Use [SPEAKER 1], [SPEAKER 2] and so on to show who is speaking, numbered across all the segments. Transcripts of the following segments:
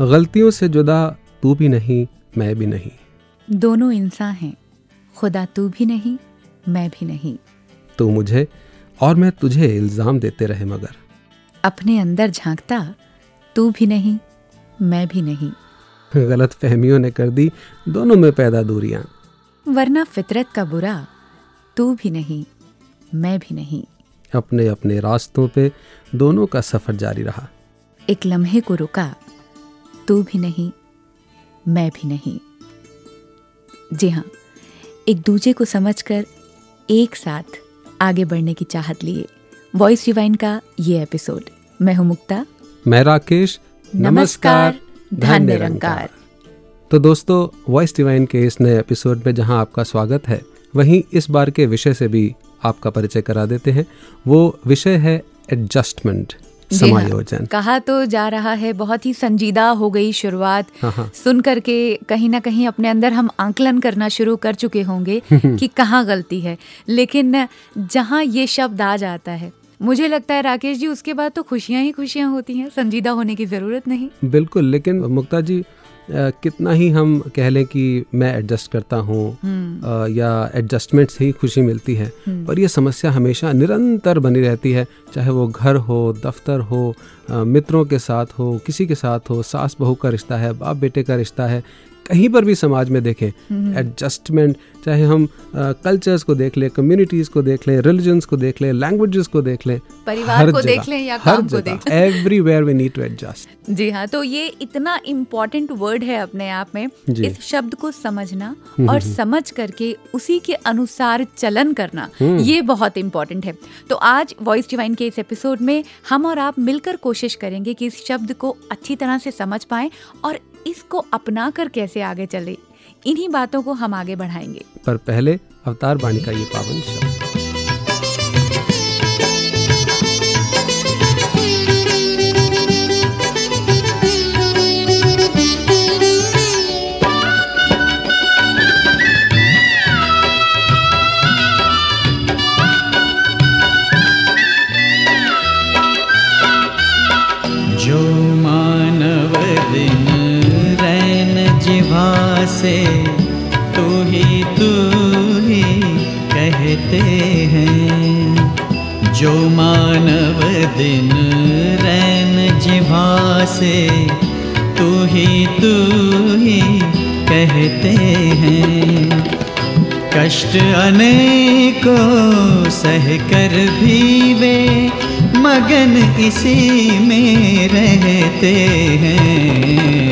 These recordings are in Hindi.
[SPEAKER 1] गलतियों से जुदा तू भी नहीं मैं भी नहीं।
[SPEAKER 2] दोनों इंसान हैं। खुदा तू भी नहीं मैं भी नहीं।
[SPEAKER 1] तू मुझे और मैं तुझे इल्ज़ाम देते रहे मगर।
[SPEAKER 2] अपने अंदर झांकता तू भी नहीं मैं भी नहीं।
[SPEAKER 1] गलत फहमियों ने कर दी दोनों में पैदा दूरियाँ।
[SPEAKER 2] वरना फितरत का बुरा तू भी नहीं मैं भी नहीं।
[SPEAKER 1] अपने अपने रास्तों पे दोनों का सफ़र जारी रहा।
[SPEAKER 2] एक लम्हे को रुका तू भी नहीं मैं भी नहीं। जी हाँ एक दूजे को समझकर एक साथ आगे बढ़ने की चाहत लिए। वॉइस रिवाइन का ये एपिसोड मैं हूँ मुक्ता।
[SPEAKER 1] मैं राकेश।
[SPEAKER 2] नमस्कार। धन निरंकार
[SPEAKER 1] तो दोस्तों वॉइस डिवाइन के इस नए एपिसोड में जहाँ आपका स्वागत है वहीं इस बार के विषय से भी आपका परिचय करा देते हैं। वो विषय है एडजस्टमेंट समायोजन।
[SPEAKER 2] कहा तो जा रहा है बहुत ही संजीदा हो गई शुरुआत।
[SPEAKER 1] हाँ, हाँ।
[SPEAKER 2] सुन करके कहीं ना कहीं अपने अंदर हम आंकलन करना शुरू कर चुके होंगे कि कहाँ गलती है। लेकिन जहाँ ये शब्द आ जाता है मुझे लगता है राकेश जी उसके बाद तो खुशियाँ ही खुशियाँ होती हैं संजीदा होने की ज़रूरत नहीं।
[SPEAKER 1] बिल्कुल लेकिन मुक्ता जी कितना ही हम कह लें कि मैं एडजस्ट करता हूँ या एडजस्टमेंट से ही खुशी मिलती है पर यह समस्या हमेशा निरंतर बनी रहती है चाहे वो घर हो दफ्तर हो मित्रों के साथ हो किसी के साथ हो सास बहू का रिश्ता है बाप बेटे का रिश्ता है कहीं पर भी समाज में देखें एडजस्टमेंट चाहे हम कल्चर्स को देख लें कम्युनिटीज को देख लें रिलीजन्स को देख लें लैंग्वेजेस को देख लें
[SPEAKER 2] परिवार को देख लें या काम को देख लें।
[SPEAKER 1] Everywhere we need to adjust
[SPEAKER 2] जी हाँ तो ये इतना इम्पोर्टेंट वर्ड है अपने आप में इस शब्द को समझना और समझ करके उसी के अनुसार चलन करना ये बहुत इम्पोर्टेंट है। तो आज वॉइस डिवाइन के इस एपिसोड में हम और आप मिलकर कोशिश करेंगे कि इस शब्द को अच्छी तरह से समझ पाएँ और इसको अपना कर कैसे आगे चले? इन्हीं बातों को हम आगे बढ़ाएँगे।
[SPEAKER 1] पर पहले अवतार बाणी का ये पावन शब्द।
[SPEAKER 3] से तू ही तू ही कहते हैं। जो मानव दिन रैन जिभा से तू ही तू ही कहते हैं। कष्ट अनेकों सह कर भी वे मगन इसी में रहते हैं।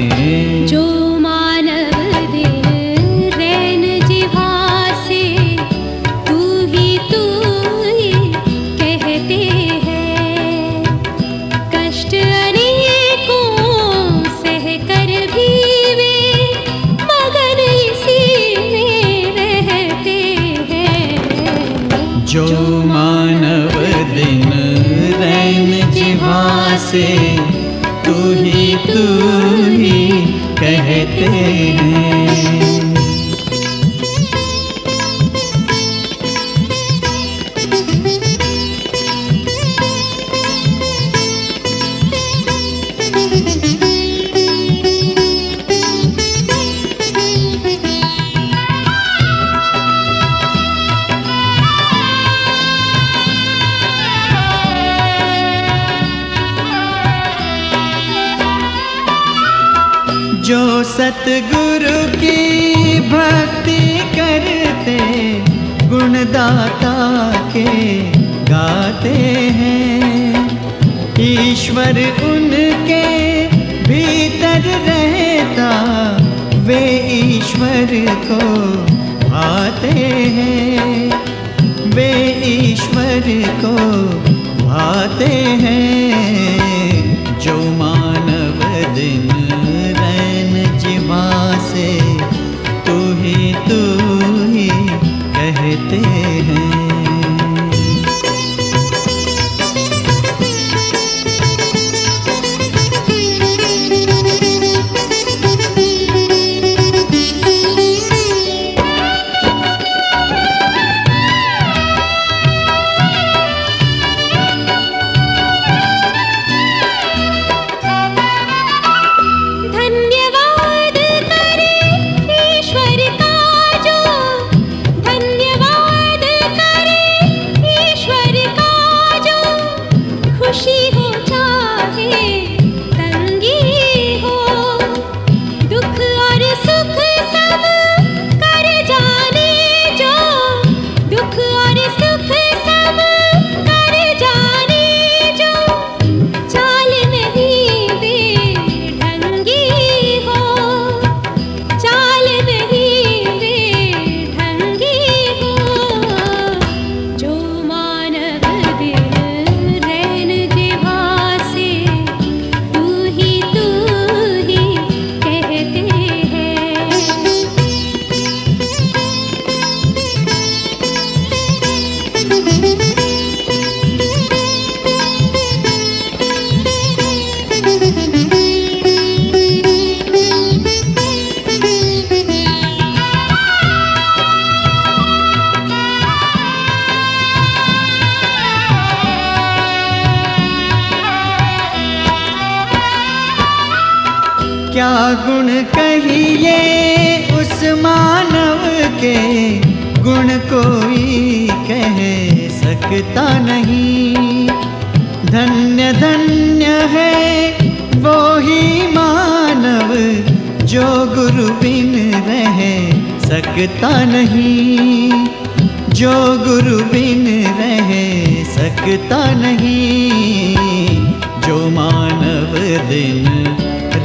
[SPEAKER 4] से
[SPEAKER 3] ईश्वर उनके भीतर रहता वे ईश्वर को भाते हैं। वे ईश्वर को भाते हैं।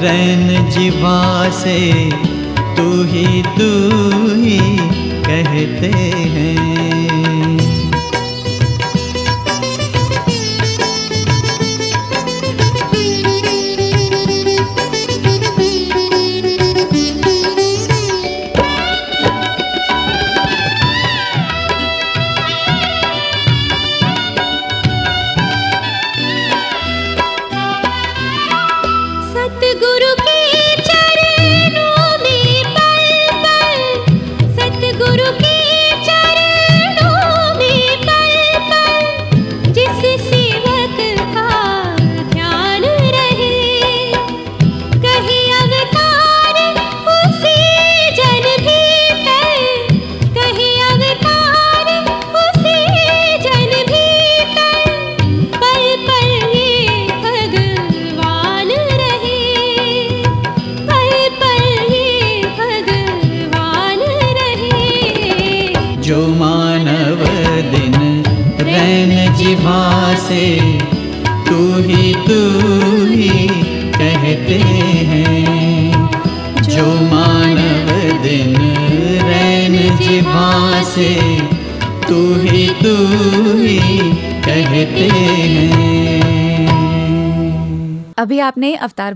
[SPEAKER 3] रैन जीवा से तू ही तू ही कहते हैं।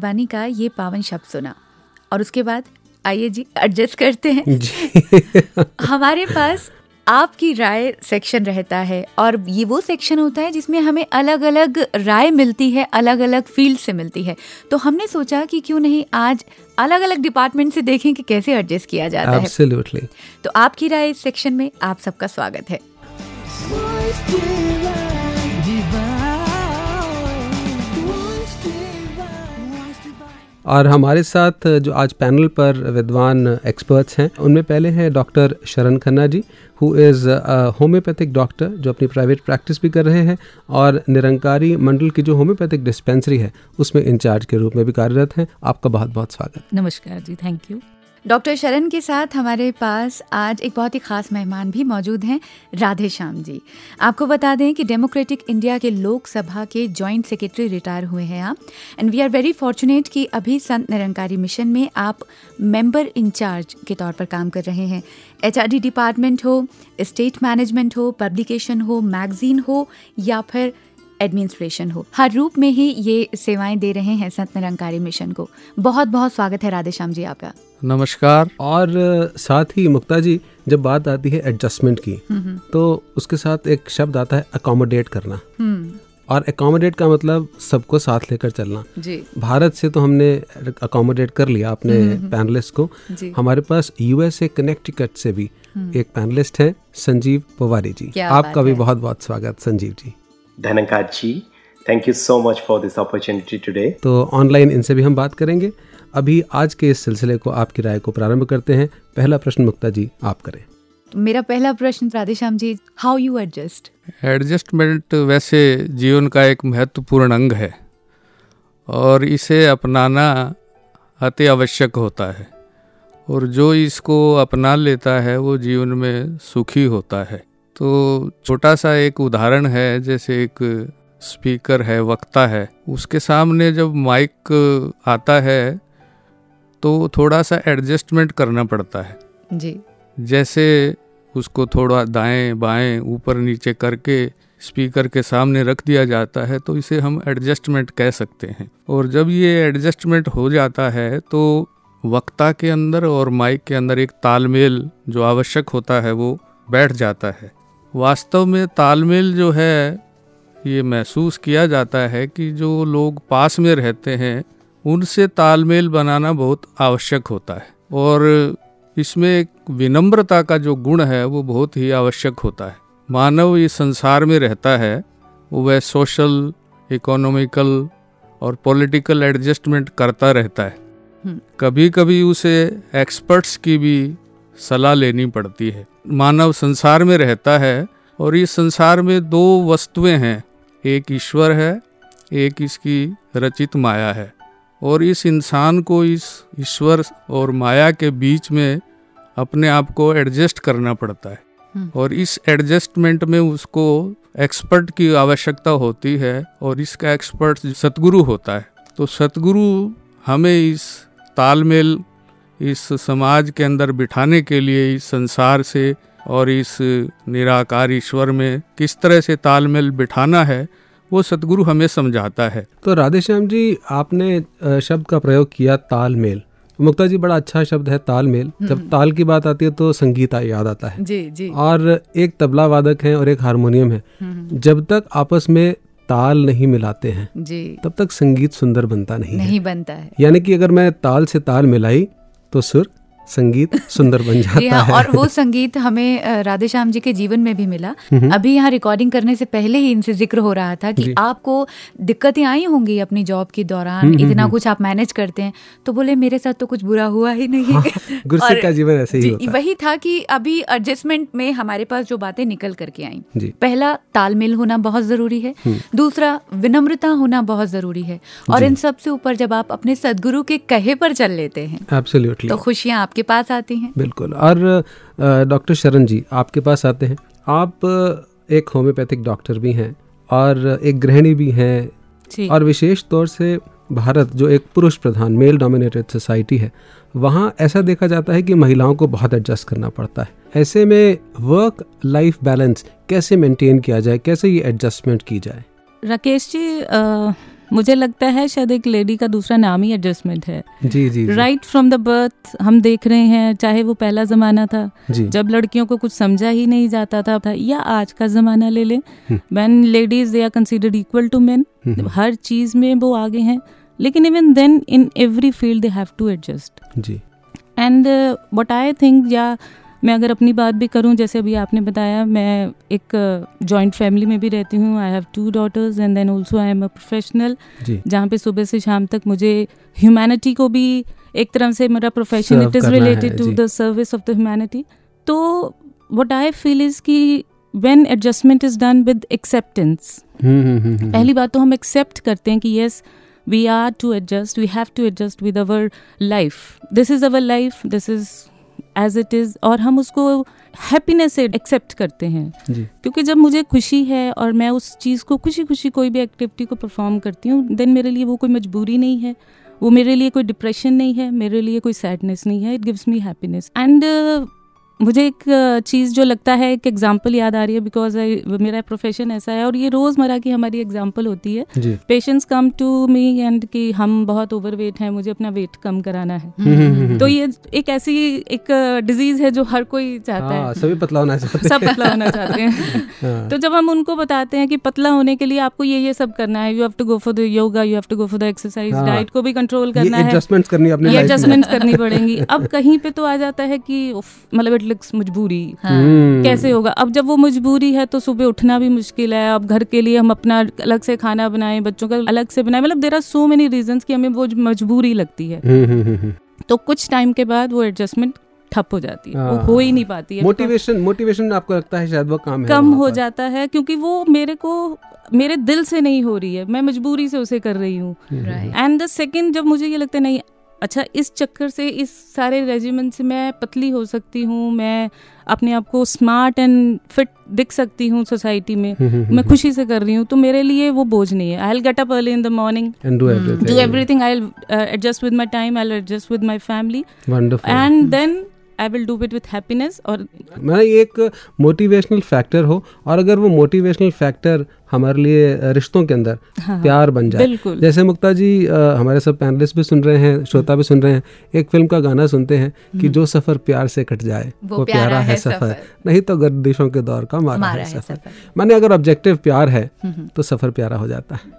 [SPEAKER 2] आपने का ये पावन शब्द सुना। और उसके बाद आइए जी एडजस्ट करते हैं। हमारे पास आपकी राय सेक्शन रहता है और ये वो सेक्शन होता है जिसमें हमें अलग अलग राय मिलती है अलग अलग फ़ील्ड से मिलती है। तो हमने सोचा कि क्यों नहीं आज अलग अलग डिपार्टमेंट से देखें कि कैसे एडजस्ट किया जाता है।
[SPEAKER 1] एब्सोल्युटली
[SPEAKER 2] तो आपकी राय इस सेक्शन में आप सबका स्वागत है।
[SPEAKER 1] और हमारे साथ जो आज पैनल पर विद्वान एक्सपर्ट्स हैं, उनमें पहले हैं doctor Sharan Khanna ji who is homoeopathic doctor जो अपनी प्राइवेट प्रैक्टिस भी कर रहे हैं और निरंकारी मंडल की जो होम्योपैथिक डिस्पेंसरी है, उसमें इंचार्ज के रूप में भी कार्यरत हैं। आपका बहुत बहुत स्वागत।
[SPEAKER 5] नमस्कार जी थैंक यू
[SPEAKER 2] डॉक्टर शरण के साथ हमारे पास आज एक बहुत ही खास मेहमान भी मौजूद हैं, राधे श्याम जी। आपको बता दें कि डेमोक्रेटिक इंडिया के लोकसभा के जॉइंट सेक्रेटरी रिटायर हुए हैं आप and we are very fortunate कि अभी संत निरंकारी मिशन में आप मेंबर इंचार्ज के तौर पर काम कर रहे हैं। एचआरडी डिपार्टमेंट हो स्टेट मैनेजमेंट हो पब्लिकेशन हो मैगजीन हो, या फिर एडमिनिस्ट्रेशन हो। हर रूप में ही ये सेवाएँ दे रहे हैं संत निरंकारी मिशन को। बहुत बहुत स्वागत है राधे श्याम जी आपका।
[SPEAKER 6] नमस्कार।
[SPEAKER 1] और साथ ही मुक्ता जी जब बात आती है एडजस्टमेंट की तो उसके साथ एक शब्द आता है अकोमोडेट करना। और अकोमोडेट का मतलब सबको साथ लेकर चलना।
[SPEAKER 2] जी।
[SPEAKER 1] भारत से तो हमने अकोमोडेट कर लिया अपने पैनलिस्ट को।
[SPEAKER 2] जी।
[SPEAKER 1] हमारे पास यूएसए कनेक्टिकट से भी एक पैनलिस्ट है संजीव पवारी जी। आपका भी बहुत बहुत स्वागत Sanjeev ji.
[SPEAKER 7] Dhanankat ji, thank you so much for this opportunity today.
[SPEAKER 1] तो ऑनलाइन इनसे भी हम बात करेंगे। अभी आज के इस सिलसिले को आपकी राय को प्रारंभ करते हैं। पहला प्रश्न मुक्ता जी आप करें।
[SPEAKER 2] तो मेरा पहला प्रश्न Radhe Shyam ji how you adjust
[SPEAKER 6] adjustment वैसे जीवन का एक महत्वपूर्ण अंग है और इसे अपनाना अति आवश्यक होता है और जो इसको अपना लेता है वो जीवन में सुखी होता है। तो छोटा सा एक उदाहरण है जैसे एक स्पीकर है वक्ता है उसके सामने जब माइक आता है तो थोड़ा सा एडजस्टमेंट करना पड़ता है।
[SPEAKER 2] जी।
[SPEAKER 6] जैसे उसको थोड़ा दाएँ बाएँ ऊपर नीचे करके स्पीकर के सामने रख दिया जाता है तो इसे हम एडजस्टमेंट कह सकते हैं। और जब ये एडजस्टमेंट हो जाता है तो वक्ता के अंदर और माइक के अंदर एक तालमेल जो आवश्यक होता है वो बैठ जाता है। वास्तव में तालमेल जो है ये महसूस किया जाता है कि जो लोग पास में रहते हैं उनसे तालमेल बनाना बहुत आवश्यक होता है और इसमें एक विनम्रता का जो गुण है वो बहुत ही आवश्यक होता है। मानव इस संसार में रहता है वह सोशल इकोनॉमिकल और पॉलिटिकल एडजस्टमेंट करता रहता है।
[SPEAKER 2] हम्म।
[SPEAKER 6] कभी कभी उसे एक्सपर्ट्स की भी सलाह लेनी पड़ती है। मानव संसार में रहता है और इस संसार में दो वस्तुएँ हैं एक ईश्वर है एक इसकी रचित माया है। और इस इंसान को इस ईश्वर और माया के बीच में अपने आप को एडजस्ट करना पड़ता है
[SPEAKER 2] हम्म।
[SPEAKER 6] और इस एडजस्टमेंट में उसको एक्सपर्ट की आवश्यकता होती है और इसका एक्सपर्ट सतगुरु होता है तो सतगुरु हमें इस तालमेल इस समाज के अंदर बिठाने के लिए इस संसार से और इस निराकार ईश्वर में किस तरह से तालमेल बिठाना है वो सतगुरु हमें समझाता है।
[SPEAKER 1] तो राधेश्याम जी आपने शब्द का प्रयोग किया तालमेल। मुक्ता जी बड़ा अच्छा शब्द है तालमेल। जब ताल की बात आती है तो संगीत याद आता है।
[SPEAKER 2] जी जी।
[SPEAKER 1] और एक तबला वादक है और एक हारमोनियम है।
[SPEAKER 2] हम्म,
[SPEAKER 1] जब तक आपस में ताल नहीं मिलाते हैं
[SPEAKER 2] जी।
[SPEAKER 1] तब तक संगीत सुंदर बनता नहीं,
[SPEAKER 2] नहीं है बनता है।
[SPEAKER 1] यानी कि अगर मैं ताल से ताल मिलाई तो सुर संगीत सुंदर बन
[SPEAKER 2] जी
[SPEAKER 1] जाता
[SPEAKER 2] हाँ
[SPEAKER 1] है।
[SPEAKER 2] और वो संगीत हमें राधे श्याम जी के जीवन में भी मिला।
[SPEAKER 1] हम्म।
[SPEAKER 2] अभी यहाँ रिकॉर्डिंग करने से पहले ही इनसे ज़िक्र हो रहा था कि आपको दिक्कतें आई होंगी अपनी जॉब के दौरान
[SPEAKER 1] हम्म, हम्म,
[SPEAKER 2] इतना
[SPEAKER 1] हम्म।
[SPEAKER 2] कुछ आप मैनेज करते हैं तो बोले मेरे साथ तो कुछ बुरा हुआ ही नहीं।
[SPEAKER 1] हाँ, गुरसिक का जीवन ऐसे ही होता
[SPEAKER 2] वही था कि अभी एडजस्टमेंट में हमारे पास जो बातें निकल करके आई। पहला तालमेल होना बहुत ज़रूरी है। दूसरा विनम्रता होना बहुत ज़रूरी है। और इन सबसे ऊपर जब आप अपने सदगुरु के कहे पर चल लेते हैं तो खुशियाँ खुशियाँ आपके पास आती हैं?
[SPEAKER 1] बिल्कुल। और डॉक्टर शरण जी आपके पास आते हैं। आप एक होम्योपैथिक डॉक्टर भी हैं और एक गृहिणी भी हैं। और विशेष तौर से भारत जो एक पुरुष प्रधान मेल डोमिनेटेड सोसाइटी है वहाँ ऐसा देखा जाता है कि महिलाओं को बहुत एडजस्ट करना पड़ता है। ऐसे में वर्क लाइफ बैलेंस कैसे मेंटेन किया जाए? कैसे ये एडजस्टमेंट की जाए?
[SPEAKER 5] राकेश जी मुझे लगता है शायद एक लेडी का दूसरा नाम ही एडजस्टमेंट है।
[SPEAKER 1] जी जी
[SPEAKER 5] राइट फ्रॉम द बर्थ हम देख रहे हैं चाहे वो पहला जमाना था जब लड़कियों को कुछ समझा ही नहीं जाता था था या आज का जमाना ले लें when ladies they are considered equal to
[SPEAKER 1] men
[SPEAKER 5] हर चीज़ में वो आगे हैं लेकिन even then in every field they have to adjust
[SPEAKER 1] ji.
[SPEAKER 5] And what I think या मैं अगर अपनी बात भी करूँ जैसे अभी आपने बताया मैं एक जॉइंट फैमिली में भी रहती हूँ। I have two daughters and then also I am a
[SPEAKER 1] professional
[SPEAKER 5] जहाँ पे सुबह से शाम तक मुझे ह्यूमैनिटी को भी एक तरह से मेरा
[SPEAKER 1] profession it
[SPEAKER 5] is related
[SPEAKER 1] to
[SPEAKER 5] the service of the humanity तो वट आई फील इज़ कि when adjustment is done
[SPEAKER 1] with acceptance hmm hmm,
[SPEAKER 5] पहली बात तो हम एक्सेप्ट करते हैं कि yes we are to adjust we have to adjust with our life this is our life this is as it is और हम उसको हैप्पीनेस से एक्सेप्ट करते हैं। क्योंकि जब मुझे खुशी है और मैं उस चीज़ को खुशी खुशी कोई भी एक्टिविटी को परफॉर्म करती हूँ देन मेरे लिए वो कोई मजबूरी नहीं है। वो मेरे लिए कोई डिप्रेशन नहीं है मेरे लिए कोई सैडनेस नहीं है। It gives me happiness and मुझे एक चीज़ जो लगता है एक एग्जांपल याद आ रही है बिकॉज़ मेरा प्रोफेशन ऐसा है और ये रोज़मर्रा की हमारी एग्जांपल होती है। Patients come to me and कि हम बहुत ओवरवेट हैं मुझे अपना वेट कम कराना है।
[SPEAKER 1] हम्म, हम्म, हम्म,
[SPEAKER 5] तो ये एक ऐसी एक डिज़ीज़ है जो हर कोई चाहता
[SPEAKER 1] हाँ।
[SPEAKER 5] है
[SPEAKER 1] सभी पतला होना चाहते
[SPEAKER 5] सब पतला होना चाहते हैं।
[SPEAKER 1] हाँ,
[SPEAKER 5] तो जब हम उनको बताते हैं कि पतला होने के लिए आपको ये ये सब करना है you have to go for the yoga you have to go for the
[SPEAKER 1] exercise.
[SPEAKER 5] Diet को भी कंट्रोल करना है।
[SPEAKER 1] एडजस्टमेंट्स करनी अपने
[SPEAKER 5] ये
[SPEAKER 1] लाइफ में।
[SPEAKER 5] एडजस्टमेंट्स करनी पड़ेंगी। अब कहीं पे तो आ जाता है कि मतलब इट लुक्स मजबूरी
[SPEAKER 1] हम्म,
[SPEAKER 5] कैसे होगा? अब जब वो मजबूरी है तो सुबह उठना भी मुश्किल है। अब घर के लिए हम अपना अलग से खाना बनाएँ बच्चों का अलग से बनाएँ। मतलब there are so many reasons कि हमें वो मजबूरी लगती है।
[SPEAKER 1] हम्म, हम्म।
[SPEAKER 5] तो कुछ टाइम के बाद वो एडजस्टमेंट ठप हो जाती है। वो
[SPEAKER 1] हाँ,
[SPEAKER 5] हो ही नहीं पाती है
[SPEAKER 1] मोटिवेशन मोटिवेशन आपको लगता है शायद वो काम है
[SPEAKER 5] कम हो जाता है क्योंकि वो मेरे को मेरे दिल से नहीं हो रही है। मैं मजबूरी से उसे कर रही हूँ। एंड द सेकेंड जब मुझे ये लगता है नहीं अच्छा इस चक्कर से इस सारे रेजिमेंट से मैं पतली हो सकती हूँ मैं अपने आप को स्मार्ट एंड फिट दिख सकती हूँ सोसाइटी में।
[SPEAKER 1] हम्म, हम्म,
[SPEAKER 5] मैं खुशी से कर रही हूँ तो मेरे लिए वो बोझ नहीं है। I will get up early in the morning
[SPEAKER 1] and do
[SPEAKER 5] I adjust with my time I adjust with my family and with I will do it with happiness और
[SPEAKER 1] मैं एक मोटिवेशनल फैक्टर हो और अगर वो मोटिवेशनल फैक्टर हमारे लिए रिश्तों के अंदर
[SPEAKER 5] हाँ,
[SPEAKER 1] प्यार बन जाए। जैसे मुक्ता जी अ, हमारे सब पैनलिस्ट भी सुन रहे हैं श्रोता भी सुन रहे हैं एक फ़िल्म का गाना सुनते हैं कि जो सफ़र प्यार से कट जाए
[SPEAKER 2] वो वो प्यारा प्यारा है सफ़र।
[SPEAKER 1] नहीं तो गर्दिशों के दौर का मारा,
[SPEAKER 2] मारा
[SPEAKER 1] है
[SPEAKER 2] है
[SPEAKER 1] सफ़र
[SPEAKER 2] सफ़र।
[SPEAKER 1] माने अगर ऑब्जेक्टिव प्यार है तो सफ़र प्यारा हो जाता है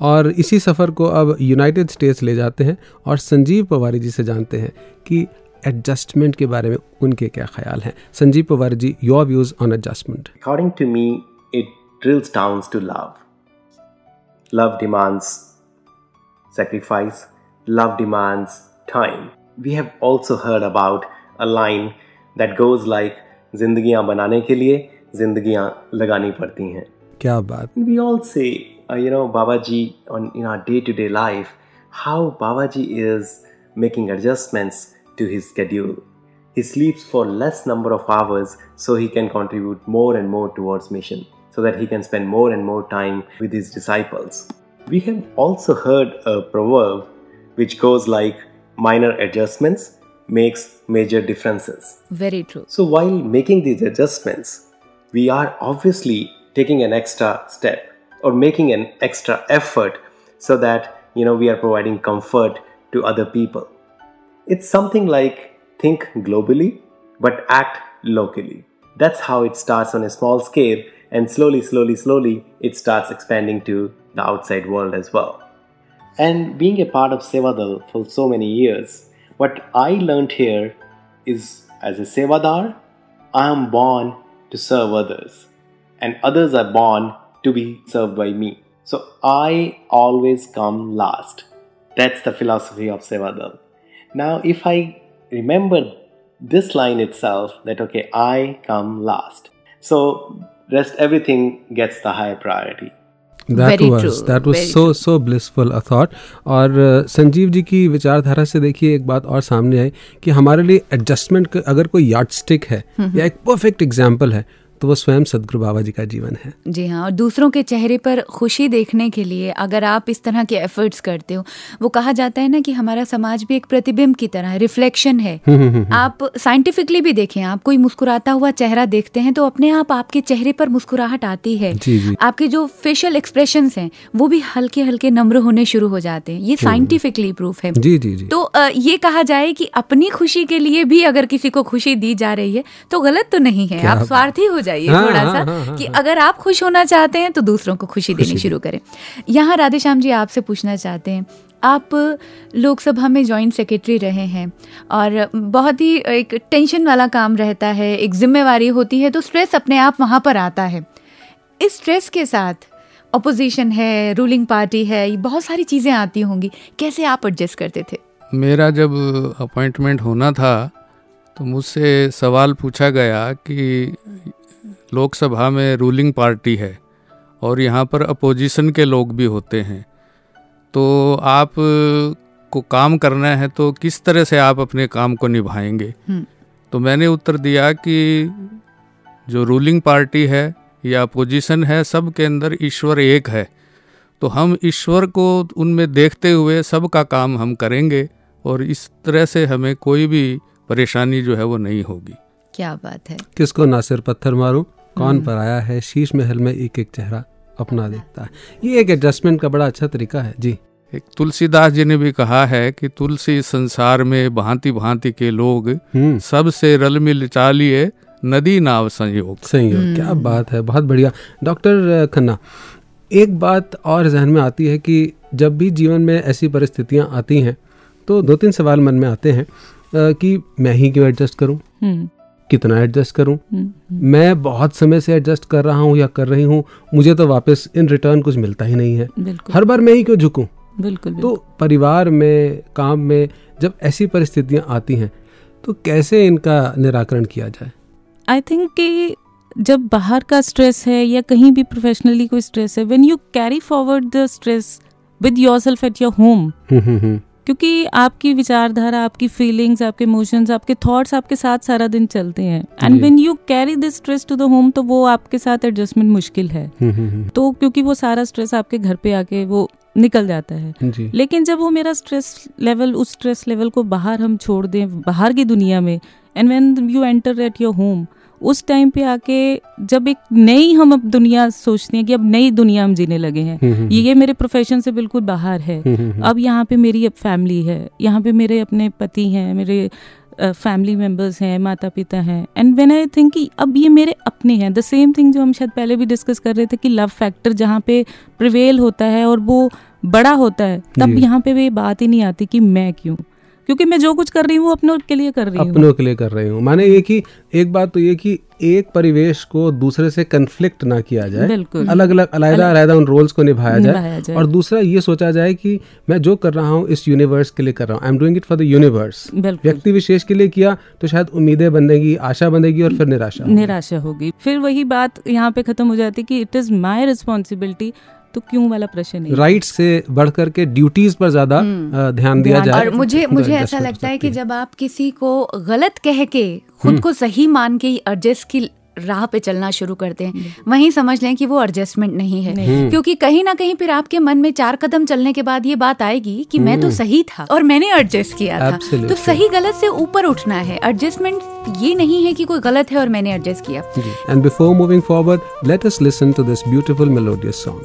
[SPEAKER 1] और इसी सफ़र को अब यूनाइटेड स्टेट्स ले जाते हैं और संजीव पवारी जी से जानते हैं कि एडजस्टमेंट के बारे में उनके क्या ख्याल हैं? Sanjeev Pawar ji your views on adjustment
[SPEAKER 7] according to me it drills down to love love demands sacrifice love demands time we have also heard about a line that goes like ज़िंदगी बनाने के लिए ज़िंदगी लगानी पड़ती हैं
[SPEAKER 1] क्या बात?
[SPEAKER 7] We all see you know Baba ji on in our day to day life how Baba ji is making adjustments to his schedule. He sleeps for less number of hours so he can contribute more and more towards mission, so that he can spend more and more time with his disciples. We have also heard a proverb which goes like minor adjustments makes major differences.
[SPEAKER 2] Very true.
[SPEAKER 7] So while making these adjustments, we are obviously taking an extra step or making an extra effort so that you know we are providing comfort to other people it's something like think globally but act locally. That's how it starts on a small scale and slowly slowly slowly it starts expanding to the outside world as well. And being a part of Sevadal for so many years, what I learned here is as a Sevadar, I am born to serve others, and others are born to be served by me. So I always come last. That's the philosophy of Sevadal. Now, if I remember this line itself, that okay, I come last. So, rest everything gets the higher priority.
[SPEAKER 1] That
[SPEAKER 2] Very
[SPEAKER 1] was
[SPEAKER 2] true,
[SPEAKER 1] that was
[SPEAKER 2] very
[SPEAKER 1] so so blissful a thought और uh, संजीव जी की विचारधारा से देखिए एक बात और सामने आई कि हमारे लिए एडजस्टमेंट अगर कोई यार्ड स्टिक है या एक परफेक्ट एग्जाम्पल है तो वो स्वयं सदगुरु बाबा जी का जीवन है।
[SPEAKER 2] जी हाँ और दूसरों के चेहरे पर खुशी देखने के लिए अगर आप इस तरह के एफर्ट्स करते हो वो कहा जाता है ना कि हमारा समाज भी एक प्रतिबिंब की तरह है रिफ्लेक्शन है। आप साइंटिफिकली भी देखें आप कोई मुस्कुराता हुआ चेहरा देखते हैं तो अपने आप आपके चेहरे पर मुस्कुराहट आती है।
[SPEAKER 1] जी, जी।
[SPEAKER 2] आपके जो फेशियल एक्सप्रेशन हैं वो भी हल्के हल्के नम्र होने शुरू हो जाते हैं। ये साइंटिफिकली प्रूफ है।
[SPEAKER 1] जी जी जी।
[SPEAKER 2] तो ये कहा जाए कि अपनी खुशी के लिए भी अगर किसी को खुशी दी जा रही है तो गलत तो नहीं है। आप स्वार्थी हो जाइए
[SPEAKER 1] हाँ,
[SPEAKER 2] थोड़ा
[SPEAKER 1] हाँ,
[SPEAKER 2] सा
[SPEAKER 1] हाँ, हाँ,
[SPEAKER 2] कि अगर आप खुश होना चाहते हैं तो दूसरों को खुशी देनी शुरू करें। यहाँ राधेश्याम जी आपसे पूछना चाहते हैं आप लोकसभा में जॉइंट सेक्रेटरी रहे हैं और बहुत ही एक टेंशन वाला काम रहता है एक जिम्मेवारी होती है तो स्ट्रेस अपने आप वहाँ पर आता है। इस स्ट्रेस के साथ अपोजिशन है रूलिंग पार्टी है ये बहुत सारी चीज़ें आती होंगी कैसे आप एडजस्ट करते थे?
[SPEAKER 6] मेरा जब अपॉइंटमेंट होना था तो मुझसे सवाल पूछा गया कि लोकसभा में रूलिंग पार्टी है और यहाँ पर अपोजिशन के लोग भी होते हैं। तो आप को काम करना है तो किस तरह से आप अपने काम को निभाएँगे?
[SPEAKER 2] हम्म।
[SPEAKER 6] तो मैंने उत्तर दिया कि जो रूलिंग पार्टी है या अपोजिशन है सब के अंदर ईश्वर एक है। तो हम ईश्वर को उनमें देखते हुए सबका काम हम करेंगे और इस तरह से हमें कोई भी परेशानी जो है वो नहीं होगी।
[SPEAKER 2] क्या बात है।
[SPEAKER 1] किसको ना सिर पत्थर मारूं? कौन पर आया है शीश महल में एक एक चेहरा अपना देखता है। ये एक एडजस्टमेंट का बड़ा अच्छा तरीका है जी।
[SPEAKER 6] एक तुलसीदास जी ने भी कहा है कि तुलसी संसार में भांति भांति के लोग
[SPEAKER 1] हम्म।
[SPEAKER 6] सबसे रल मिल चालिए नदी नाव संयोग।
[SPEAKER 1] संयोग क्या बात है बहुत बढ़िया। डॉक्टर खन्ना एक बात और जहन में आती है कि जब भी जीवन में ऐसी परिस्थितियाँ आती हैं तो दो तीन सवाल मन में आते हैं कि मैं ही क्यों एडजस्ट करूँ?
[SPEAKER 5] हम्म,
[SPEAKER 1] कितना एडजस्ट करूँ?
[SPEAKER 5] हम्म,
[SPEAKER 1] मैं बहुत समय से एडजस्ट कर रहा हूँ या कर रही हूँ मुझे तो वापस इन रिटर्न कुछ मिलता ही नहीं है। हर बार मैं ही क्यों झुकूं?
[SPEAKER 5] बिल्कुल
[SPEAKER 1] तो परिवार में काम में जब ऐसी परिस्थितियाँ आती हैं तो कैसे इनका निराकरण किया जाए?
[SPEAKER 5] आई थिंक कि जब बाहर का स्ट्रेस है या कहीं भी प्रोफेशनली कोई स्ट्रेस है when you carry forward the stress with yourself at your home
[SPEAKER 1] hmm, hmm, hmm.
[SPEAKER 5] क्योंकि आपकी विचारधारा आपकी फीलिंग्स आपके इमोशंस आपके थॉट्स आपके साथ सारा दिन चलते हैं
[SPEAKER 1] and.
[SPEAKER 5] When you carry this stress to the home तो वो आपके साथ एडजस्टमेंट मुश्किल है
[SPEAKER 1] हम्म, हम्म, हम्म।
[SPEAKER 5] तो क्योंकि वो सारा स्ट्रेस आपके घर पे आके वो निकल जाता है लेकिन जब वो मेरा स्ट्रेस लेवल उस स्ट्रेस लेवल को बाहर हम छोड़ दें बाहर की दुनिया में and when you enter at your home उस टाइम पे आके जब एक नई हम अब दुनिया सोचते हैं कि अब नई दुनिया हम जीने लगे हैं।
[SPEAKER 4] हम्म, हम्म,
[SPEAKER 5] ये ये मेरे प्रोफेशन से बिल्कुल बाहर है।
[SPEAKER 4] हम्म, हम्म,
[SPEAKER 5] अब यहाँ पे मेरी अब फैमिली है। यहाँ पे मेरे अपने पति हैं मेरे फैमिली मेंबर्स हैं माता पिता हैं। एंड व्हेन आई थिंक कि अब ये मेरे अपने हैं द सेम थिंग जो हम शायद पहले भी डिस्कस कर रहे थे कि लव फैक्टर जहाँ पे प्रिवेल होता है और वो बड़ा होता है तब यहाँ पे भी बात ही नहीं आती कि मैं क्यों? क्योंकि मैं जो कुछ कर रही हूँ वो अपनों के लिए कर रही हूँ।
[SPEAKER 4] अपनों के लिए कर रही हूँ। माने ये कि एक बात तो ये कि एक परिवेश को दूसरे से कन्फ्लिक्ट ना किया जाए।
[SPEAKER 5] बिल्कुल।
[SPEAKER 4] अलग अलग अलग अलग उन रोल्स को निभाया जाए। और दूसरा ये सोचा जाए कि मैं जो कर रहा हूँ इस यूनिवर्स के लिए कर रहा हूँ। I am doing it for the
[SPEAKER 5] universe
[SPEAKER 4] व्यक्ति विशेष के लिए किया तो शायद उम्मीदें बनेगी आशा बनेगी और फिर निराशा
[SPEAKER 5] निराशा होगी। फिर वही बात यहाँ पे खत्म हो जाती है कि इट इज़ माई रिस्पॉन्सिबिलिटी तो क्यों वाला प्रश्न नहीं
[SPEAKER 4] राइट्स से बढ़ करके ड्यूटीज़ पर ज़्यादा ध्यान दिया जाए।
[SPEAKER 2] और मुझे
[SPEAKER 4] तो
[SPEAKER 2] मुझे ऐसा लगता है कि जब आप किसी को गलत कह के खुद को सही मान के एडजस्ट की राह पे चलना शुरू करते हैं वहीं समझ लें कि वो एडजस्टमेंट नहीं है। नहीं। क्योंकि कहीं ना कहीं फिर आपके मन में चार कदम चलने के बाद ये बात आएगी कि मैं तो सही था और मैंने एडजस्ट किया था। तो सही गलत से ऊपर उठना है। एडजस्टमेंट ये नहीं है कि कोई गलत है और मैंने एडजस्ट किया।
[SPEAKER 4] And before moving forward, let us listen to this beautiful melodious song.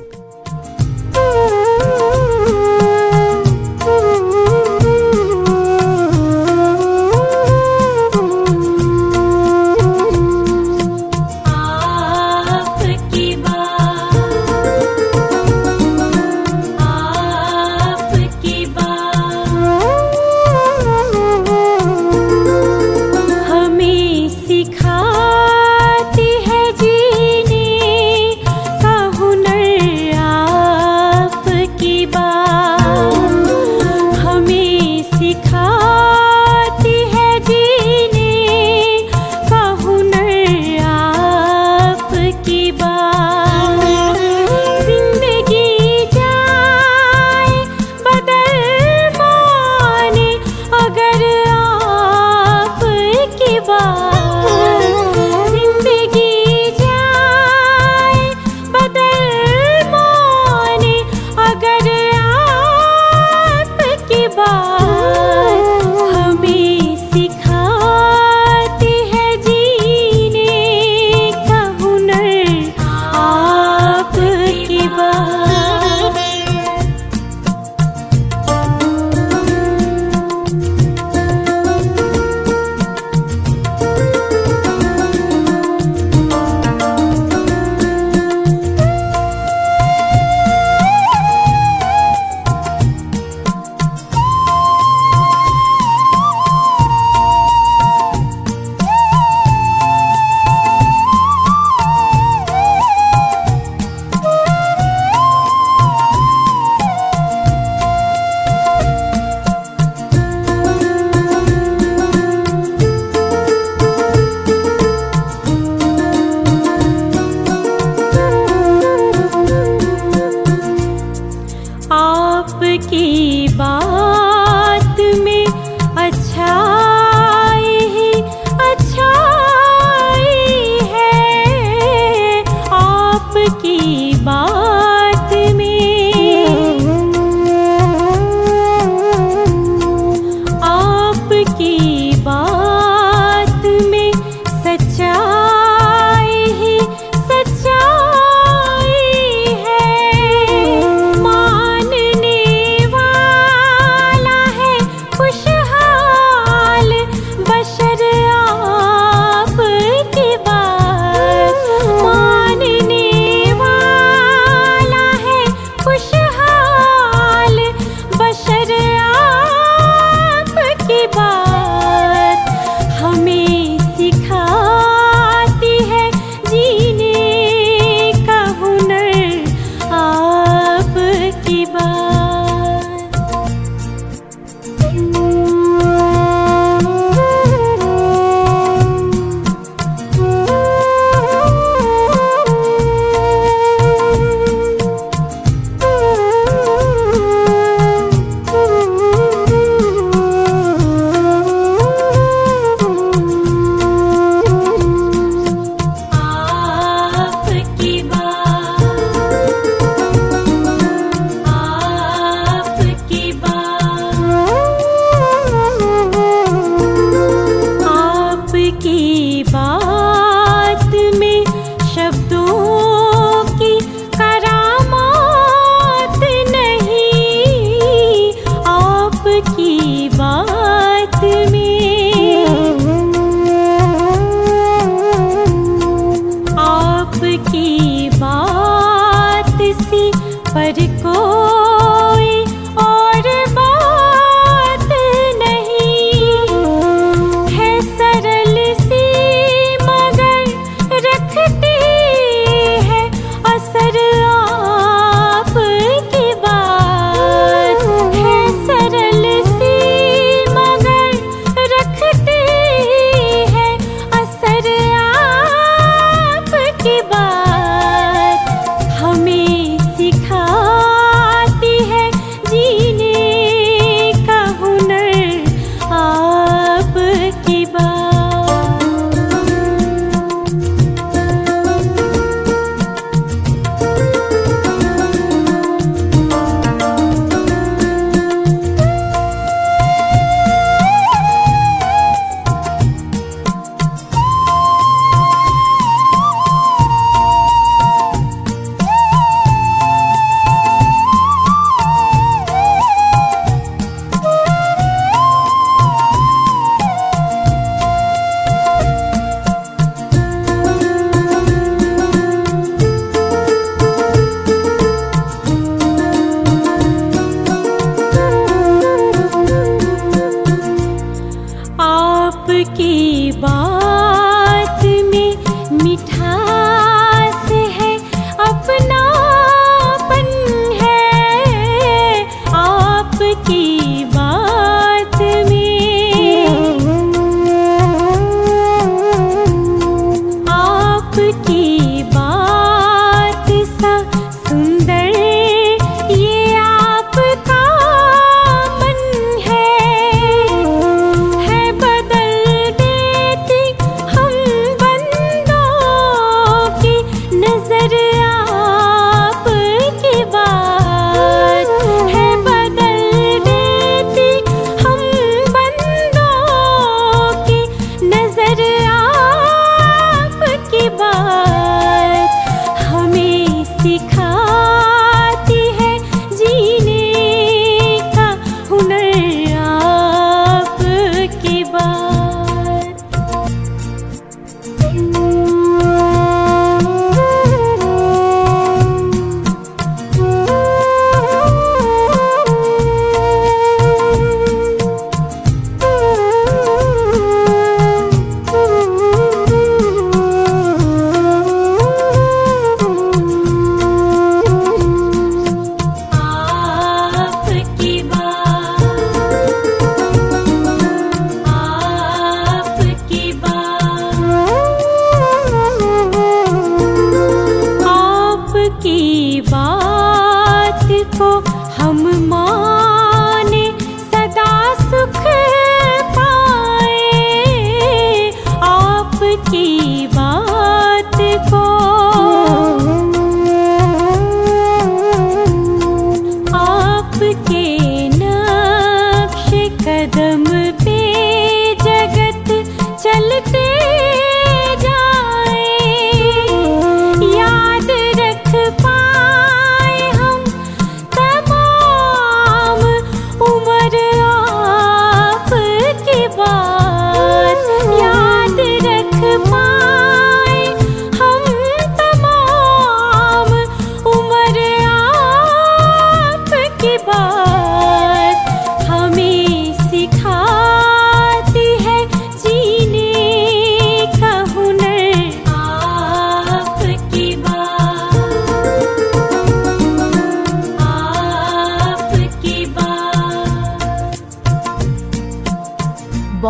[SPEAKER 4] असर आपके की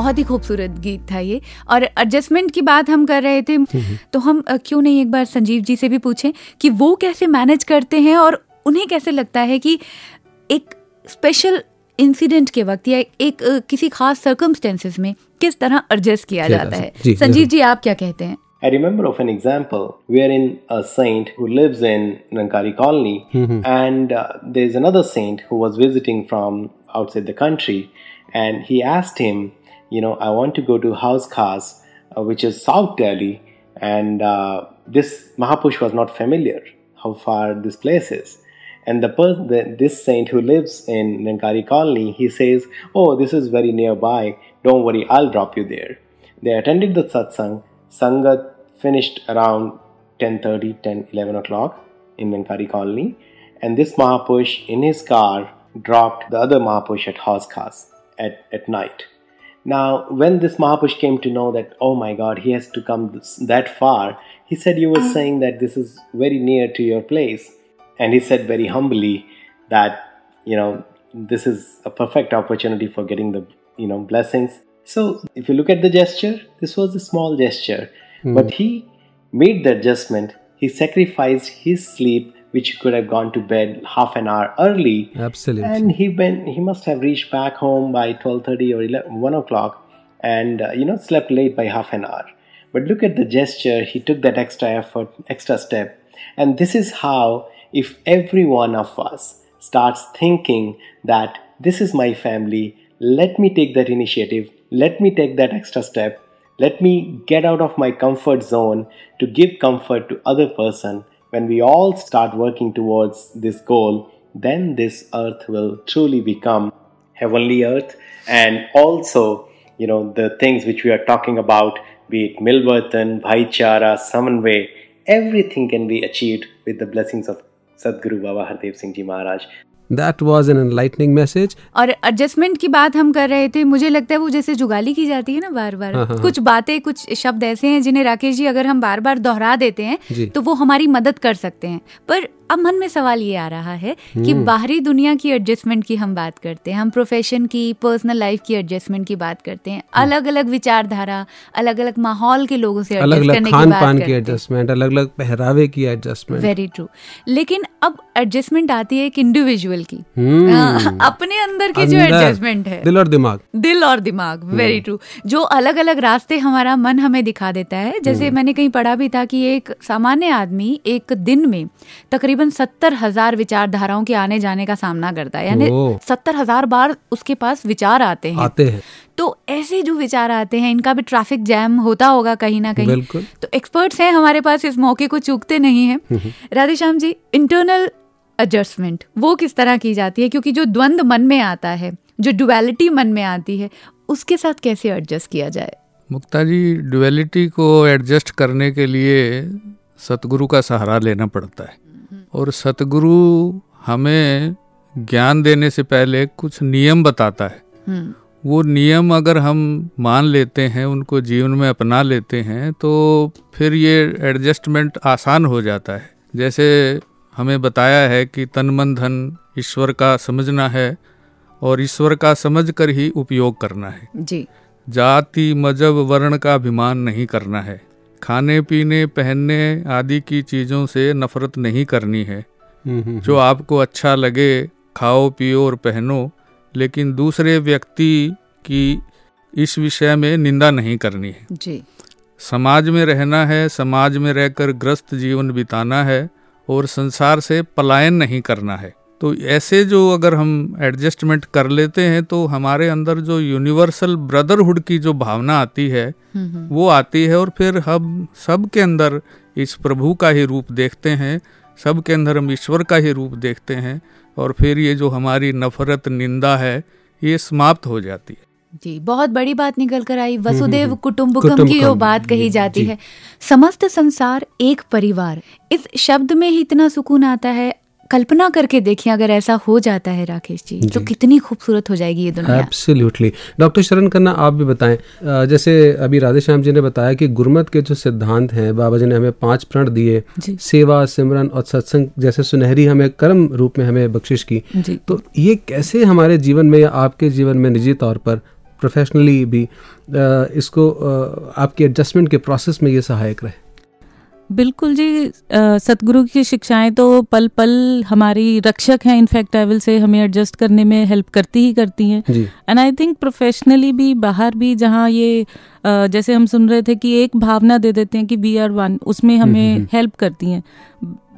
[SPEAKER 2] बहुत ही खूबसूरत गीत था ये। और एडजस्टमेंट की बात हम कर रहे थे तो हम क्यों नहीं एक बार संजीव जी से भी पूछें कि वो कैसे मैनेज करते हैं और उन्हें कैसे लगता है कि एक स्पेशल इंसिडेंट के वक्त या एक किसी खास सर्कमस्टेंसेस में किस तरह एडजस्ट किया जाता है।
[SPEAKER 1] जी,
[SPEAKER 2] संजीव जी आप क्या कहते हैं?
[SPEAKER 7] I remember of an example wherein a saint who lives in Nankari colony, and uh, there's another saint who was visiting from outside the country, and he asked him, you know, I want to go to House Khas, uh, which is South Delhi, and uh, this Mahapurush was not familiar how far this place is. And the, the this saint who lives in Nankari colony, he says, "Oh, this is very nearby. Don't worry, I'll drop you there." They attended the satsang. Sangat finished around 10.30, 10, 11 o'clock in Menkari colony. And this Mahapush in his car dropped the other Mahapush at Hauskas at, at night. Now, when this Mahapush came to know that, oh my god, he has to come this, that far, he said, You were mm. saying that this is very near to your place. And he said very humbly that, you know, this is a perfect opportunity for getting the, you know, blessings. So, if you look at the gesture, this was a small gesture, hmm. but he made the adjustment. He sacrificed his sleep, which could have gone to bed half an hour early,
[SPEAKER 1] Absolutely.
[SPEAKER 7] and he went he must have reached back home by 12.30 or 11, 1 o'clock and uh, you know slept late by half an hour. But look at the gesture. He took that extra effort extra step. And this is how if every one of us starts thinking that this is my family let me take that initiative. Let me take that extra step. Let me get out of my comfort zone to give comfort to other person when we all start working towards this goal then this earth will truly become heavenly earth. And also you know the things which we are talking about be it milverton bhaichara samanvay everything can be achieved with the blessings of sadguru baba hardev singh ji maharaj
[SPEAKER 1] That was an enlightening message
[SPEAKER 2] और एडजस्टमेंट की बात हम कर रहे थे मुझे लगता है वो जैसे जुगाली की जाती है ना बार बार
[SPEAKER 1] हाँ, हाँ,
[SPEAKER 2] कुछ बातें कुछ शब्द ऐसे हैं जिन्हें राकेश जी अगर हम बार बार दोहरा देते हैं तो वो हमारी मदद कर सकते हैं। पर अब मन में सवाल ये आ रहा है कि
[SPEAKER 1] हम्म।
[SPEAKER 2] बाहरी दुनिया की एडजस्टमेंट की हम बात करते हैं हम प्रोफेशन की पर्सनल लाइफ की एडजस्टमेंट की बात करते हैं।
[SPEAKER 1] हम्म।
[SPEAKER 2] अलग अलग विचारधारा अलग अलग माहौल के लोगों से
[SPEAKER 1] अलग अलग खान पान की एडजस्टमेंट अलग अलग पहरावे की एडजस्टमेंट
[SPEAKER 2] वेरी ट्रू लेकिन अब एडजस्टमेंट आती है एक इंडिविजुअल की।
[SPEAKER 1] हम्म।
[SPEAKER 2] हाँ, अपने अंदर की जो एडजस्टमेंट है।
[SPEAKER 1] दिल और दिमाग।
[SPEAKER 2] दिल और दिमाग। वेरी ट्रू जो अलग अलग रास्ते हमारा मन हमें दिखा देता है। जैसे मैंने कहीं पढ़ा भी था कि एक सामान्य आदमी एक दिन में तकरीबन सत्तर हज़ार विचारधाराओं के आने जाने का सामना करता है। यानी सत्तर हज़ार बार उसके पास विचार आते हैं।
[SPEAKER 1] आते हैं।
[SPEAKER 2] तो ऐसे जो विचार आते हैं इनका भी ट्रैफ़िक जैम होता होगा कहीं ना कहीं।
[SPEAKER 1] बिल्कुल।
[SPEAKER 2] तो एक्सपर्ट्स हैं हमारे पास इस मौके को चूकते नहीं हैं। राधेश्याम जी इंटरनल एडजस्टमेंट वो किस तरह की जाती है? क्योंकि जो द्वंद मन में आता है जो डुअलिटी मन में आती है उसके साथ कैसे एडजस्ट किया जाए?
[SPEAKER 6] मुक्ता जी डुअलिटी को एडजस्ट करने के लिए सतगुरु का सहारा लेना पड़ता है। और सतगुरु हमें ज्ञान देने से पहले कुछ नियम बताता है।
[SPEAKER 2] हम्म।
[SPEAKER 6] वो नियम अगर हम मान लेते हैं उनको जीवन में अपना लेते हैं तो फिर ये एडजस्टमेंट आसान हो जाता है। जैसे हमें बताया है कि तन मन धन ईश्वर का समझना है और ईश्वर का समझ कर ही उपयोग करना है।
[SPEAKER 2] जी।
[SPEAKER 6] जाति मज़हब वर्ण का अभिमान नहीं करना है। खाने पीने पहनने आदि की चीज़ों से नफरत नहीं करनी है।
[SPEAKER 1] हम्म, हम्म,
[SPEAKER 6] जो आपको अच्छा लगे खाओ पियो और पहनो लेकिन दूसरे व्यक्ति की इस विषय में निंदा नहीं करनी है।
[SPEAKER 2] जी।
[SPEAKER 6] समाज में रहना है समाज में रहकर ग्रस्त जीवन बिताना है और संसार से पलायन नहीं करना है। तो ऐसे जो अगर हम एडजस्टमेंट कर लेते हैं तो हमारे अंदर जो यूनिवर्सल ब्रदरहुड की जो भावना आती है
[SPEAKER 2] हम्म हम्म।
[SPEAKER 6] वो आती है और फिर हम सब के अंदर इस प्रभु का ही रूप देखते हैं सब के अंदर हम ईश्वर का ही रूप देखते हैं और फिर ये जो हमारी नफरत निंदा है ये समाप्त हो जाती है।
[SPEAKER 2] जी बहुत बड़ी बात निकल कर आई। वसुदेव कुटुंबकम की जो बात कही जाती है। समस्त संसार एक परिवार। इस शब्द में ही इतना सुकून आता है। कल्पना करके देखिए अगर ऐसा हो जाता है राकेश जी
[SPEAKER 1] जी।
[SPEAKER 2] तो कितनी खूबसूरत हो जाएगी ये दुनिया।
[SPEAKER 1] एब्सोल्युटली डॉक्टर शरण खन्ना आप भी बताएँ। जैसे अभी राधेश्याम जी ने बताया कि गुरमत के जो सिद्धांत हैं बाबा जी ने हमें पाँच प्रण दिए सेवा सिमरन और सत्संग जैसे सुनहरी हमें कर्म रूप में हमें बख्शिश की। तो ये कैसे हमारे जीवन में या आपके जीवन में निजी तौर पर प्रोफेशनली भी इसको आपके एडजस्टमेंट के प्रोसेस में ये सहायक रहे?
[SPEAKER 5] बिल्कुल जी सतगुरु की शिक्षाएँ तो पल पल हमारी रक्षक हैं। इनफैक्ट आई विल से हमें एडजस्ट करने में हेल्प करती ही करती हैं। एंड आई थिंक प्रोफेशनली भी बाहर भी जहाँ ये जैसे हम सुन रहे थे कि एक भावना दे देते हैं कि वी आर वन उसमें हमें हेल्प करती हैं।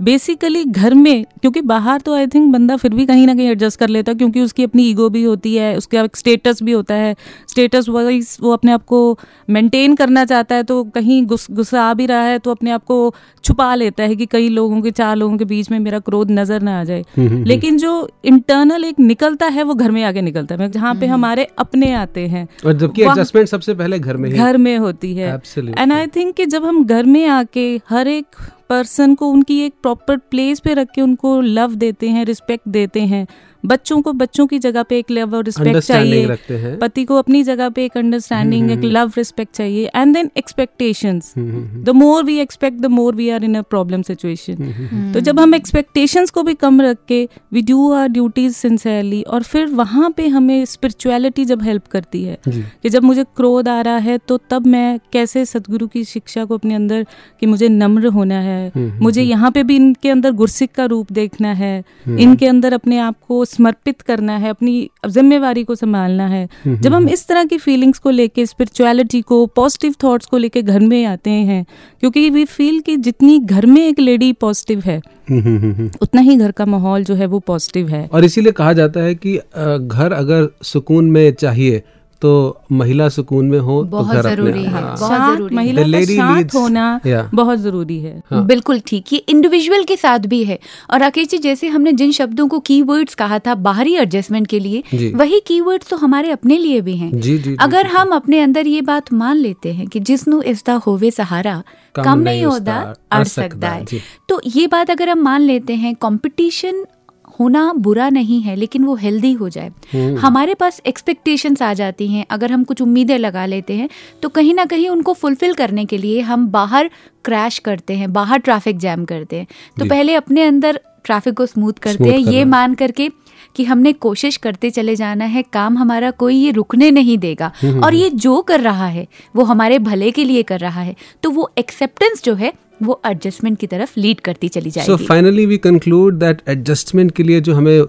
[SPEAKER 5] बेसिकली घर में क्योंकि बाहर तो आई थिंक बंदा फिर भी कहीं ना कहीं एडजस्ट कर लेता है क्योंकि उसकी अपनी ईगो भी होती है उसका एक स्टेटस भी होता है। स्टेटस वाइज वो अपने आप को मेंटेन करना चाहता है तो कहीं गुस्सा आ भी रहा है तो अपने आप को छुपा लेता है कि कई लोगों के चार लोगों के बीच में मेरा क्रोध नज़र ना आ जाए। लेकिन जो इंटरनल एक निकलता है वो घर में आगे निकलता है। जहाँ पे हमारे अपने आते हैं।
[SPEAKER 1] और जबकि एडजस्टमेंट सबसे पहले घर में
[SPEAKER 5] घर में होती है। एंड आई थिंक कि जब हम घर में आके हर एक पर्सन को उनकी एक प्रॉपर प्लेस पे रख के उनको लव देते हैं रिस्पेक्ट देते हैं बच्चों को बच्चों की जगह पे एक लव और रिस्पेक्ट चाहिए। पति को अपनी जगह पे एक अंडरस्टैंडिंग
[SPEAKER 1] हम्म,
[SPEAKER 5] एक
[SPEAKER 1] हम्म,
[SPEAKER 5] लव रिस्पेक्ट चाहिए। And then expectations
[SPEAKER 1] hmm, hmm,
[SPEAKER 5] the more we expect the more we are in a problem situation
[SPEAKER 1] hmm, hmm,
[SPEAKER 5] तो जब हम एक्सपेक्टेशंस को भी कम रख के we do our duties sincerely और फिर वहाँ पे हमें स्पिरिचुअलिटी जब हेल्प करती है कि जब मुझे क्रोध आ रहा है तो तब मैं कैसे सदगुरु की शिक्षा को अपने अंदर कि मुझे नम्र होना है।
[SPEAKER 1] हम्म,
[SPEAKER 5] मुझे यहाँ पे भी इनके अंदर गुरसिक का रूप देखना है। इनके अंदर अपने आप को समर्पित करना है अपनी जिम्मेवारी को संभालना है। जब हम इस तरह की फीलिंग्स को लेके स्पिरिचुअलिटी को पॉजिटिव थॉट्स को लेके घर में आते हैं क्योंकि वी फील कि जितनी घर में एक लेडी पॉजिटिव है
[SPEAKER 1] हम्म, हम्म, हम्म, हम्म।
[SPEAKER 5] उतना ही घर का माहौल जो है वो पॉजिटिव है।
[SPEAKER 1] और इसीलिए कहा जाता है कि घर अगर सुकून में चाहिए तो महिला सुकून में हो तो
[SPEAKER 2] बहुत
[SPEAKER 1] घर अपने
[SPEAKER 2] ज़रूरी है,
[SPEAKER 1] हाँ।
[SPEAKER 2] बहुत ज़रूरी है।
[SPEAKER 5] महिला का
[SPEAKER 1] leads-
[SPEAKER 5] होना
[SPEAKER 1] Yeah.
[SPEAKER 5] बहुत ज़रूरी है
[SPEAKER 1] हाँ।
[SPEAKER 2] बिल्कुल ठीक ये इंडिविजुअल के साथ भी है और राकेश जी जैसे हमने जिन शब्दों को कीवर्ड्स कहा था बाहरी एडजस्टमेंट के लिए। वही कीवर्ड्स तो हमारे अपने लिए भी हैं
[SPEAKER 1] जी जी जी,
[SPEAKER 2] अगर
[SPEAKER 1] जी,
[SPEAKER 2] हम अपने अंदर ये बात मान लेते हैं कि जिसनु इसदा होवे सहारा
[SPEAKER 1] कम नहीं
[SPEAKER 2] होता अड़
[SPEAKER 1] अड़
[SPEAKER 2] सकता है तो ये बात अगर हम मान लेते हैं कंपटीशन होना बुरा नहीं है लेकिन वो हेल्दी हो जाए।
[SPEAKER 1] हम्म।
[SPEAKER 2] हमारे पास एक्सपेक्टेशंस आ जाती हैं अगर हम कुछ उम्मीदें लगा लेते हैं तो कहीं ना कहीं उनको फुलफिल करने के लिए हम बाहर क्रैश करते हैं बाहर ट्रैफ़िक जैम करते हैं। तो पहले अपने अंदर ट्रैफ़िक को स्मूथ करते हैं ये मान करके कि हमने कोशिश करते चले जाना है काम हमारा कोई ये रुकने नहीं देगा।
[SPEAKER 1] हम्म,
[SPEAKER 2] और ये जो कर रहा है वो हमारे भले के लिए कर रहा है। तो वो एक्सेप्टेंस जो है वो एडजस्टमेंट की तरफ़ लीड करती चली जाएगी
[SPEAKER 1] so finally we conclude that adjustment के लिए जो हमें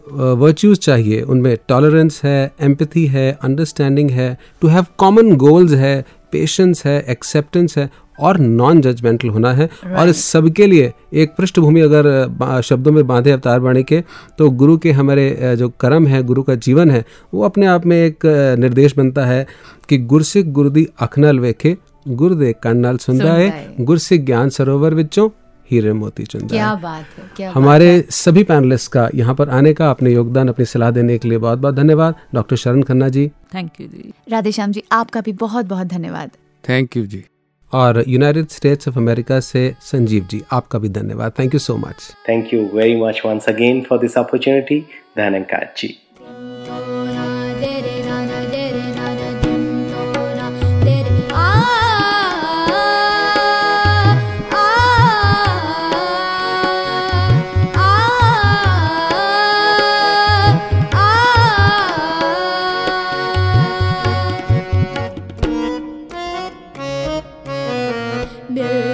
[SPEAKER 1] वर्च्यूज uh, चाहिए उनमें टॉलरेंस है एम्पथी है अंडरस्टैंडिंग है टू हैव कॉमन गोल्स है पेशेंस है एक्सेप्टेंस है और नॉन जजमेंटल होना है right. और इस सब लिए एक पृष्ठभूमि अगर शब्दों में बांधे अवतार बाणी के तो गुरु के हमारे जो कर्म है गुरु का जीवन है वो अपने आप में एक निर्देश बनता है कि गुरसिक गुरुदी अखनल वेखे गुरदे कन्नल सुंदाए
[SPEAKER 2] सुनदाए।
[SPEAKER 1] गुरसिक ज्ञान सरोवर विचों हीरे मोती चुंदाए
[SPEAKER 2] क्या बात है क्या बात
[SPEAKER 1] हमारे सभी पैनलिस्ट का यहाँ पर आने का अपने योगदान अपनी सलाह देने के लिए बहुत बहुत धन्यवाद। Doctor Sharan Khanna ji.
[SPEAKER 5] Thank you ji.
[SPEAKER 2] Radheshyam ji आपका भी बहुत बहुत धन्यवाद।
[SPEAKER 6] Thank you ji.
[SPEAKER 1] और यूनाइटेड स्टेट्स ऑफ़ अमेरिका से संजीव जी आपका भी धन्यवाद। Thank you so much
[SPEAKER 7] Thank you very much once again for this opportunity, Dhanankaji.
[SPEAKER 4] मिलके सभी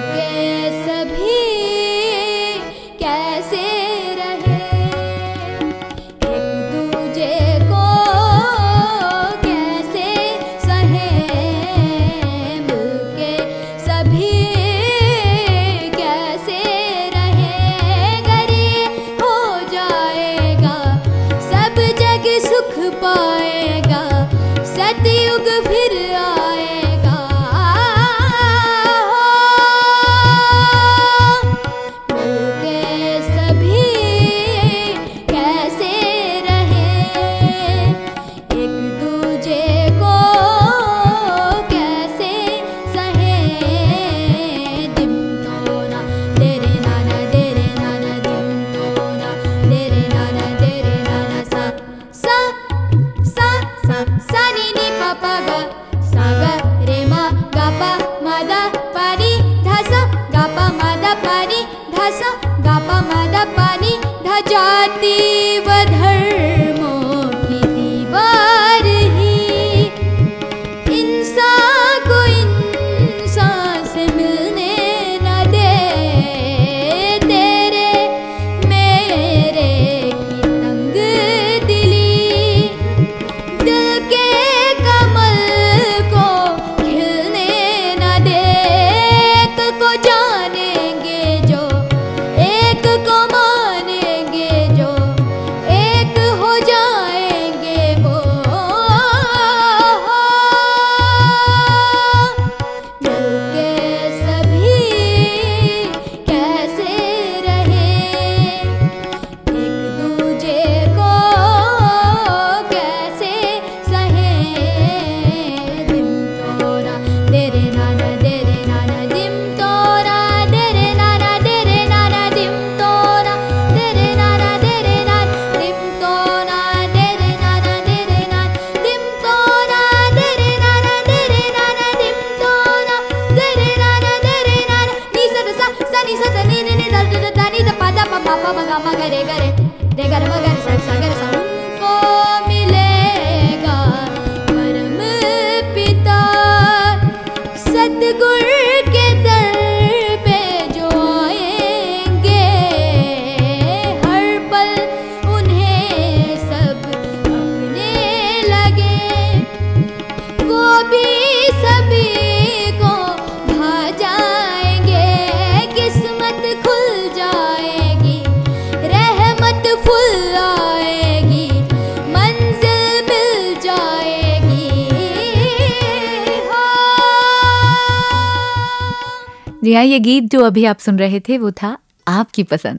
[SPEAKER 2] ये गीत जो अभी आप सुन रहे थे वो था आपकी पसंद।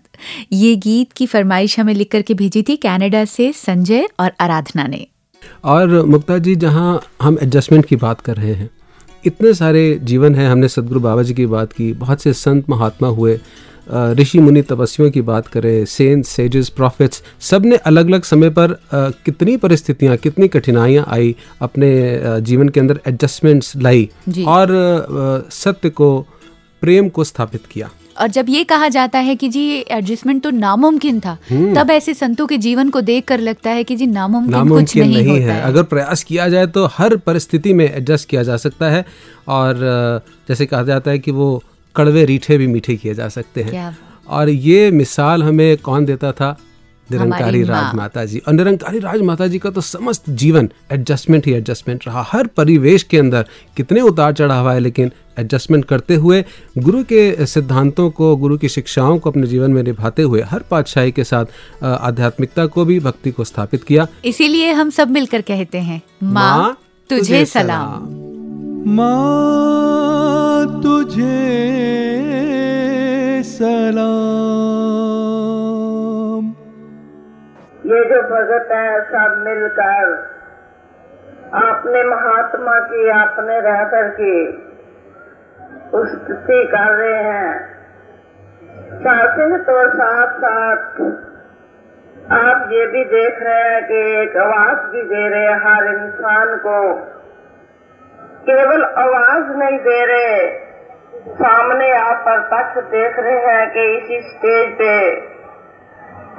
[SPEAKER 2] ये गीत की फरमाइश हमें लिख करके भेजी थी कनाडा से संजय और आराधना ने।
[SPEAKER 1] और मुक्ता जी जहाँ हम एडजस्टमेंट की बात कर रहे हैं इतने सारे जीवन हैं हमने सदगुरु बाबा जी की बात की बहुत से संत महात्मा हुए ऋषि मुनि तपस्वियों की बात करें सेंट सेजेस प्रॉफिट्स सबने अलग अलग समय पर कितनी परिस्थितियाँ कितनी कठिनाइयाँ आई अपने जीवन के अंदर एडजस्टमेंट्स लाई। और सत्य को प्रेम को स्थापित किया।
[SPEAKER 2] और जब ये कहा जाता है कि जी एडजस्टमेंट तो नामुमकिन था तब ऐसे संतों के जीवन को देख कर लगता है कि जी नामुमकिन कुछ
[SPEAKER 1] नामुमकिन
[SPEAKER 2] नहीं,
[SPEAKER 1] नहीं,
[SPEAKER 2] होता
[SPEAKER 1] है। अगर प्रयास किया जाए तो हर परिस्थिति में एडजस्ट किया जा सकता है और जैसे कहा जाता है कि वो कड़वे रीठे भी मीठे किए जा सकते हैं। और ये मिसाल हमें कौन देता था? निरंकारी
[SPEAKER 2] राज
[SPEAKER 1] माता जी और निरंकारी राज माता जी का तो समस्त जीवन एडजस्टमेंट ही एडजस्टमेंट रहा। हर परिवेश के अंदर कितने उतार चढ़ाव आए लेकिन एडजस्टमेंट करते हुए गुरु के सिद्धांतों को गुरु की शिक्षाओं को अपने जीवन में निभाते हुए हर पातशाही के साथ आध्यात्मिकता को भी भक्ति को स्थापित किया।
[SPEAKER 2] इसीलिए हम सब मिलकर कहते हैं माँ तुझे, तुझे सलाम।
[SPEAKER 3] माँ तुझे सलाम।
[SPEAKER 8] ये जो भगत है, सब मिलकर। आपने महात्मा की, आपने रह कर की। स्तुति कर रहे हैं। शासन तो साथ साथ आप ये भी देख रहे हैं कि एक आवाज़ भी दे रहे हैं हर इंसान को। केवल आवाज़ नहीं दे रहे। सामने आप प्रत्यक्ष देख रहे हैं कि इसी स्टेज पे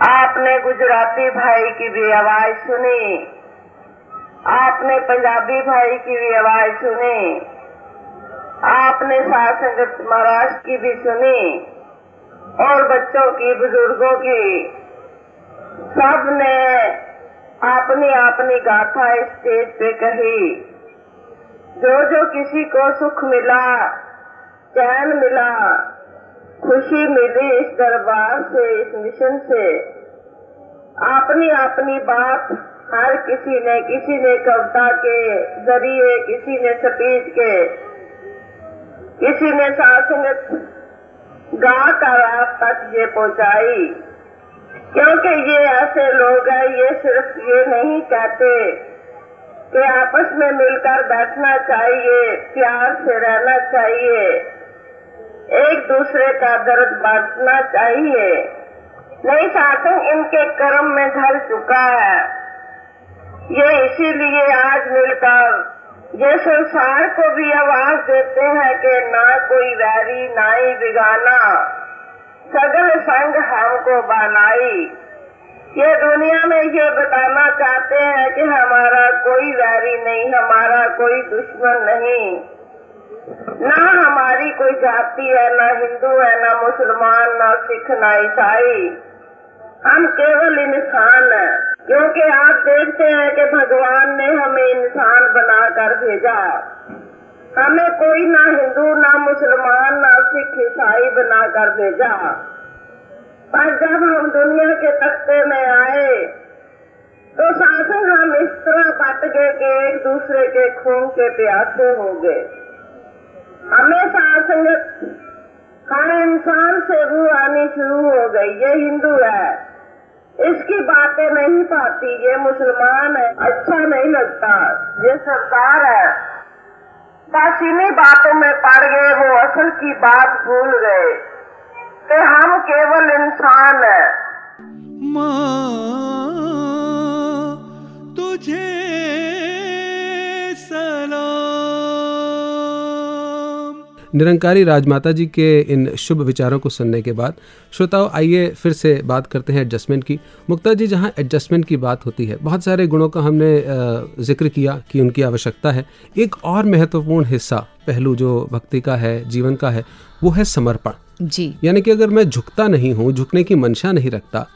[SPEAKER 8] आपने गुजराती भाई की भी आवाज़ सुनी। आपने पंजाबी भाई की भी आवाज़ सुनी। आपने साथ संगत महाराष्ट्र की भी सुनी। और बच्चों की, बुज़ुर्गों की सबने अपनी अपनी गाथा स्टेज पे कही। जो जो किसी को सुख मिला, चैन मिला खुशी मिली इस दरबार से, इस मिशन से। अपनी अपनी बात हर किसी ने किसी ने कविता के ज़रिए, किसी ने स्पीच के, किसी ने सासंगत गा कर आप तक ये पहुंचाई। क्योंकि ये ऐसे लोग हैं, ये सिर्फ़ ये नहीं कहते कि आपस में मिलकर बैठना चाहिए, प्यार से रहना चाहिए। एक दूसरे का दर्द बांटना चाहिए। नहीं शासन इनके कर्म में ढल चुका है। ये इसीलिए आज मिलकर ये संसार को भी आवाज़ देते हैं कि ना कोई वैरी, ना ही बिगाना। सगल संग हमको बनाई। ये दुनिया में ये बताना चाहते हैं कि हमारा कोई वैरी नहीं, हमारा कोई दुश्मन नहीं। ना हमारी कोई जाति है, ना हिंदू है, ना मुसलमान, ना सिख, ना ईसाई। हम केवल इंसान हैं, क्योंकि आप देखते हैं कि भगवान ने हमें इंसान बनाकर भेजा। हमें कोई ना हिंदू, ना मुसलमान, ना सिख, ईसाई बनाकर भेजा। पर जब हम दुनिया के तख्ते में आए तो शासन हम इस तरह बट गए कि एक दूसरे के खून के प्यासे हो गए। हमेशा संगत हर इंसान से रूह आनी शुरू हो गई। ये हिंदू है। इसकी बातें नहीं पाती, ये मुसलमान है। अच्छा नहीं लगता। ये सरकार है। बस इन्हीं बातों में पड़ गए, वो असल की बात भूल गए कि हम केवल इंसान है।
[SPEAKER 3] माँ
[SPEAKER 1] निरंकारी राजमाता जी के इन शुभ विचारों को सुनने के बाद श्रोताओं आइए फिर से बात करते हैं एडजस्टमेंट की। मुक्ता जी जहाँ एडजस्टमेंट की बात होती है बहुत सारे गुणों का हमने ज़िक्र किया कि उनकी आवश्यकता है। एक और महत्वपूर्ण हिस्सा पहलू जो भक्ति का है जीवन का है वो है समर्पण।
[SPEAKER 2] जी।
[SPEAKER 1] यानी कि अगर मैं झुकता नहीं हूँ झुकने की मंशा नहीं रखता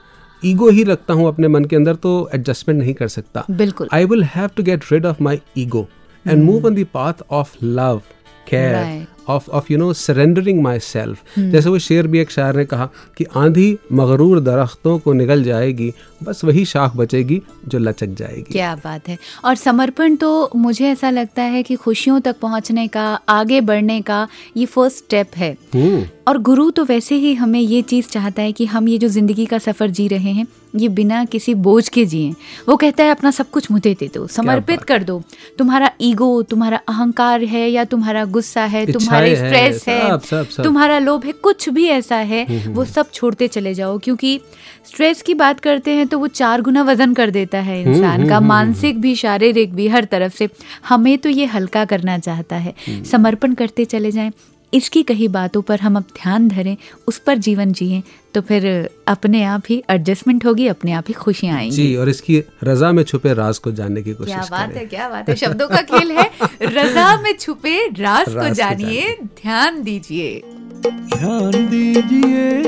[SPEAKER 1] ईगो ही रखता हूँ अपने मन के अंदर तो एडजस्टमेंट नहीं कर सकता।
[SPEAKER 2] बिल्कुल।
[SPEAKER 1] I will to get rid of my ego and move on the path of love, care,
[SPEAKER 2] Right.
[SPEAKER 1] of of you know surrendering myself. जैसे वो शेर भी एक शायर ने कहा कि आंधी मगरूर दरख्तों को निगल जाएगी बस वही शाख बचेगी जो लचक जाएगी।
[SPEAKER 2] क्या बात है। और समर्पण तो मुझे ऐसा लगता है कि खुशियों तक पहुँचने का आगे बढ़ने का ये फ़र्स्ट स्टेप है।
[SPEAKER 1] हम्म।
[SPEAKER 2] और गुरु तो वैसे ही हमें ये चीज़ चाहता है कि हम ये जो ज़िंदगी का सफ़र जी रहे हैं ये बिना किसी बोझ के जिए। वो कहता है अपना सब कुछ मुझे दे दो समर्पित कर दो। तुम्हारा ईगो तुम्हारा अहंकार है या तुम्हारा गुस्सा है तुम्हारी
[SPEAKER 1] हैं,
[SPEAKER 2] स्ट्रेस है
[SPEAKER 1] सब, सब, सब।
[SPEAKER 2] तुम्हारा लोभ है कुछ भी ऐसा है वो सब छोड़ते चले जाओ क्योंकि स्ट्रेस की बात करते हैं तो वो चार गुना वज़न कर देता है इंसान का मानसिक भी शारीरिक भी हर तरफ़ से। हमें तो ये हल्का करना चाहता है। समर्पण करते चले जाएँ। इसकी कही बातों पर हम अब ध्यान धरें उस पर जीवन जिएँ तो फिर अपने आप ही एडजस्टमेंट होगी अपने आप ही खुशियाँ आएँगी।
[SPEAKER 1] जी और इसकी रजा में छुपे राज को जानने की कोशिश
[SPEAKER 2] क्या बात है क्या बात है शब्दों का खेल है। रजा में छुपे राज
[SPEAKER 1] राज
[SPEAKER 2] को
[SPEAKER 1] को
[SPEAKER 2] जानिए। ध्यान दीजिए।
[SPEAKER 9] ध्यान दीजिए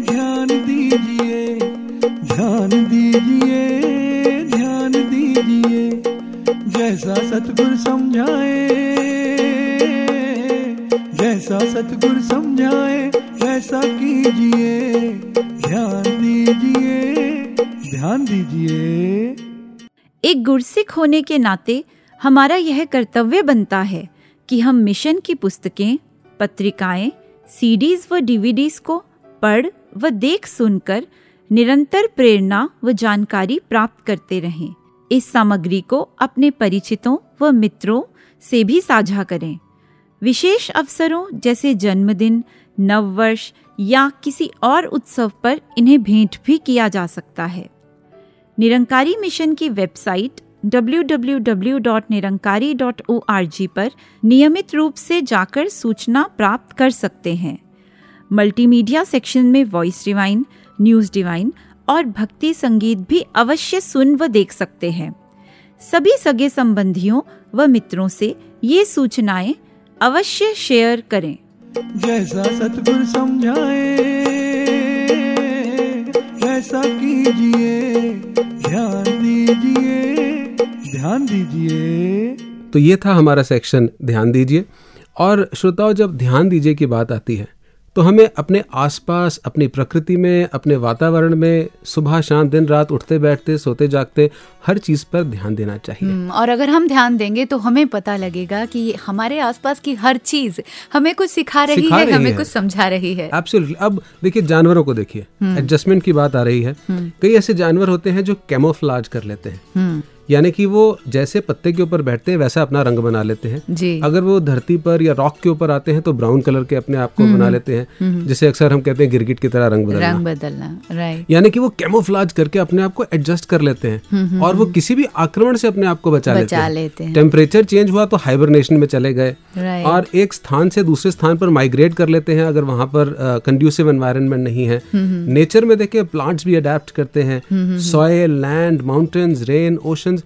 [SPEAKER 9] ध्यान दीजिए ध्यान दीजिए ध्यान दीजिए। जैसा सतगुरु समझाए सतगुरु समझाए वैसा कीजिए, ध्यान दीजिए ध्यान दीजिए।
[SPEAKER 10] एक गुरसिख होने के नाते हमारा यह कर्तव्य बनता है कि हम मिशन की पुस्तकें, पत्रिकाएँ, सीडीज व डीवीडीज को पढ़ व देख सुनकर निरंतर प्रेरणा व जानकारी प्राप्त करते रहें। इस सामग्री को अपने परिचितों व मित्रों से भी साझा करें। विशेष अवसरों जैसे जन्मदिन, नववर्ष या किसी और उत्सव पर इन्हें भेंट भी किया जा सकता है। निरंकारी मिशन की वेबसाइट www.nirankari.org पर नियमित रूप से जाकर सूचना प्राप्त कर सकते हैं। मल्टीमीडिया सेक्शन में वॉइस डिवाइन, न्यूज़ डिवाइन और भक्ति संगीत भी अवश्य सुन व देख सकते हैं। सभी सगे संबंधियों व मित्रों से ये सूचनाएँ अवश्य शेयर करें।
[SPEAKER 9] जैसा सतगुरु समझाए वैसा कीजिए ध्यान दीजिए ध्यान दीजिए।
[SPEAKER 1] तो ये था हमारा सेक्शन ध्यान दीजिए। और श्रोताओं जब ध्यान दीजिए की बात आती है तो हमें अपने आसपास अपनी प्रकृति में अपने वातावरण में सुबह शाम दिन रात उठते बैठते सोते जागते हर चीज़ पर ध्यान देना चाहिए।
[SPEAKER 2] हम्म, और अगर हम ध्यान देंगे तो हमें पता लगेगा कि हमारे आसपास की हर चीज़ हमें कुछ सिखा रही
[SPEAKER 1] सिखा
[SPEAKER 2] है
[SPEAKER 1] रही
[SPEAKER 2] हमें
[SPEAKER 1] है।
[SPEAKER 2] कुछ समझा रही है।
[SPEAKER 1] अब देखिए जानवरों को देखिए। एडजस्टमेंट की बात आ रही है। कई ऐसे जानवर होते हैं जो कैमोफ्लाज कर लेते हैं।
[SPEAKER 2] हम्म,
[SPEAKER 1] यानी कि वो जैसे पत्ते के ऊपर बैठते हैं वैसा अपना रंग बना लेते हैं।
[SPEAKER 2] जी।
[SPEAKER 1] अगर वो धरती पर या रॉक के ऊपर आते हैं तो ब्राउन कलर के अपने आप को बना लेते हैं। जिसे अक्सर हम कहते हैं गिरगिट की तरह रंग बदलना।
[SPEAKER 2] रंग बदलना राइट
[SPEAKER 1] यानी कि वो कैमोफ्लाज करके अपने आप को एडजस्ट कर लेते हैं। और वो किसी भी आक्रमण से अपने आप को बचा, लेते
[SPEAKER 2] बचा
[SPEAKER 1] हैं।
[SPEAKER 2] लेते हैं।
[SPEAKER 1] टेम्परेचर चेंज हुआ तो हाइबरनेशन में चले गए। और एक स्थान से दूसरे स्थान पर माइग्रेट कर लेते हैं अगर वहाँ पर कंड्यूसिव एनवायरमेंट नहीं है। नेचर में देखिए प्लांट्स भी अडेप्ट करते हैं। Soil land mountains rain oceans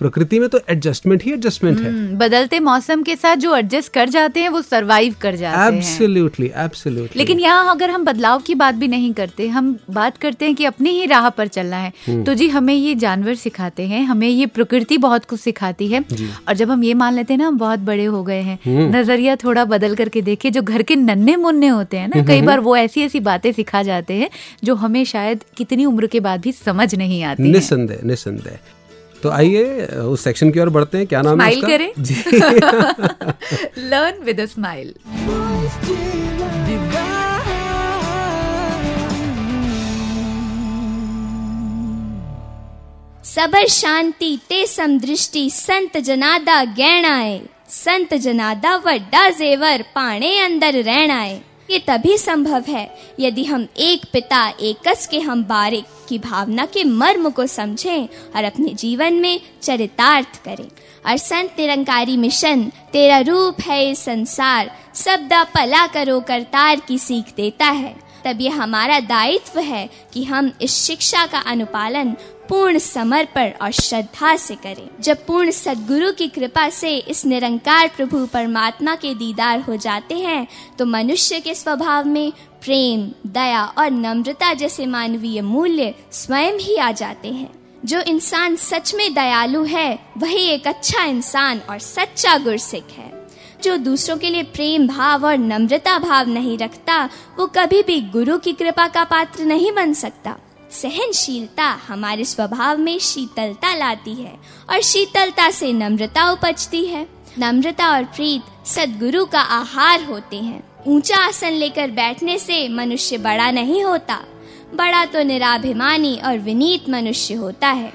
[SPEAKER 1] प्रकृति में तो एडजस्टमेंट ही एडजस्टमेंट है।
[SPEAKER 2] हम्म, बदलते मौसम के साथ जो एडजस्ट कर जाते हैं वो सरवाइव कर जाते हैं।
[SPEAKER 1] एब्सोल्युटली एब्सोल्युटली
[SPEAKER 2] लेकिन यहाँ अगर हम बदलाव की बात भी नहीं करते हम बात करते हैं कि अपनी ही राह पर चलना है। तो जी हमें ये जानवर सिखाते हैं हमें ये प्रकृति बहुत कुछ सिखाती है। और जब हम ये मान लेते हैं ना हम बहुत बड़े हो गए हैं। नज़रिया थोड़ा बदल करके देखे जो घर के नन्हे मुन्ने होते हैं ना कई बार वो ऐसी ऐसी बातें सिखा जाते हैं जो हमें शायद कितनी उम्र के बाद भी समझ नहीं आती।
[SPEAKER 1] निसंदेह निसंदेह। तो आइए उस सेक्शन की ओर बढ़ते हैं। क्या नाम है उसका?
[SPEAKER 2] करें।
[SPEAKER 1] जी।
[SPEAKER 2] लर्न विद अ स्माइल
[SPEAKER 4] सबर शांति ते समदृष्टि संत जनादा गहना है संत जनादा वड्डा जेवर पाणे अंदर रहना है
[SPEAKER 11] ये तभी संभव है यदि हम एक पिता एकस के हम बारिक की भावना के मर्म को समझें और अपने जीवन में चरितार्थ करें। और संत निरंकारी मिशन, तेरा रूप है ये संसार सबदा पला करो, करतार की सीख देता है। तब ये हमारा दायित्व है कि हम इस शिक्षा का अनुपालन पूर्ण समर्पण और श्रद्धा से करें। जब पूर्ण सदगुरु की कृपा से इस निरंकार प्रभु परमात्मा के दीदार हो जाते हैं तो मनुष्य के स्वभाव में प्रेम, दया और नम्रता जैसे मानवीय मूल्य स्वयं ही आ जाते हैं। जो इंसान सच में दयालु है, वही एक अच्छा इंसान और सच्चा गुरसिख है। जो दूसरों के लिए प्रेम भाव और नम्रता भाव नहीं रखता, वो कभी भी गुरु की कृपा का पात्र नहीं बन सकता। सहनशीलता हमारे स्वभाव में शीतलता लाती है और शीतलता से नम्रता उपजती है। नम्रता और प्रीत सदगुरु का आहार होते हैं। ऊँचा आसन लेकर बैठने से मनुष्य बड़ा नहीं होता। बड़ा तो निराभिमानी और विनीत मनुष्य होता है।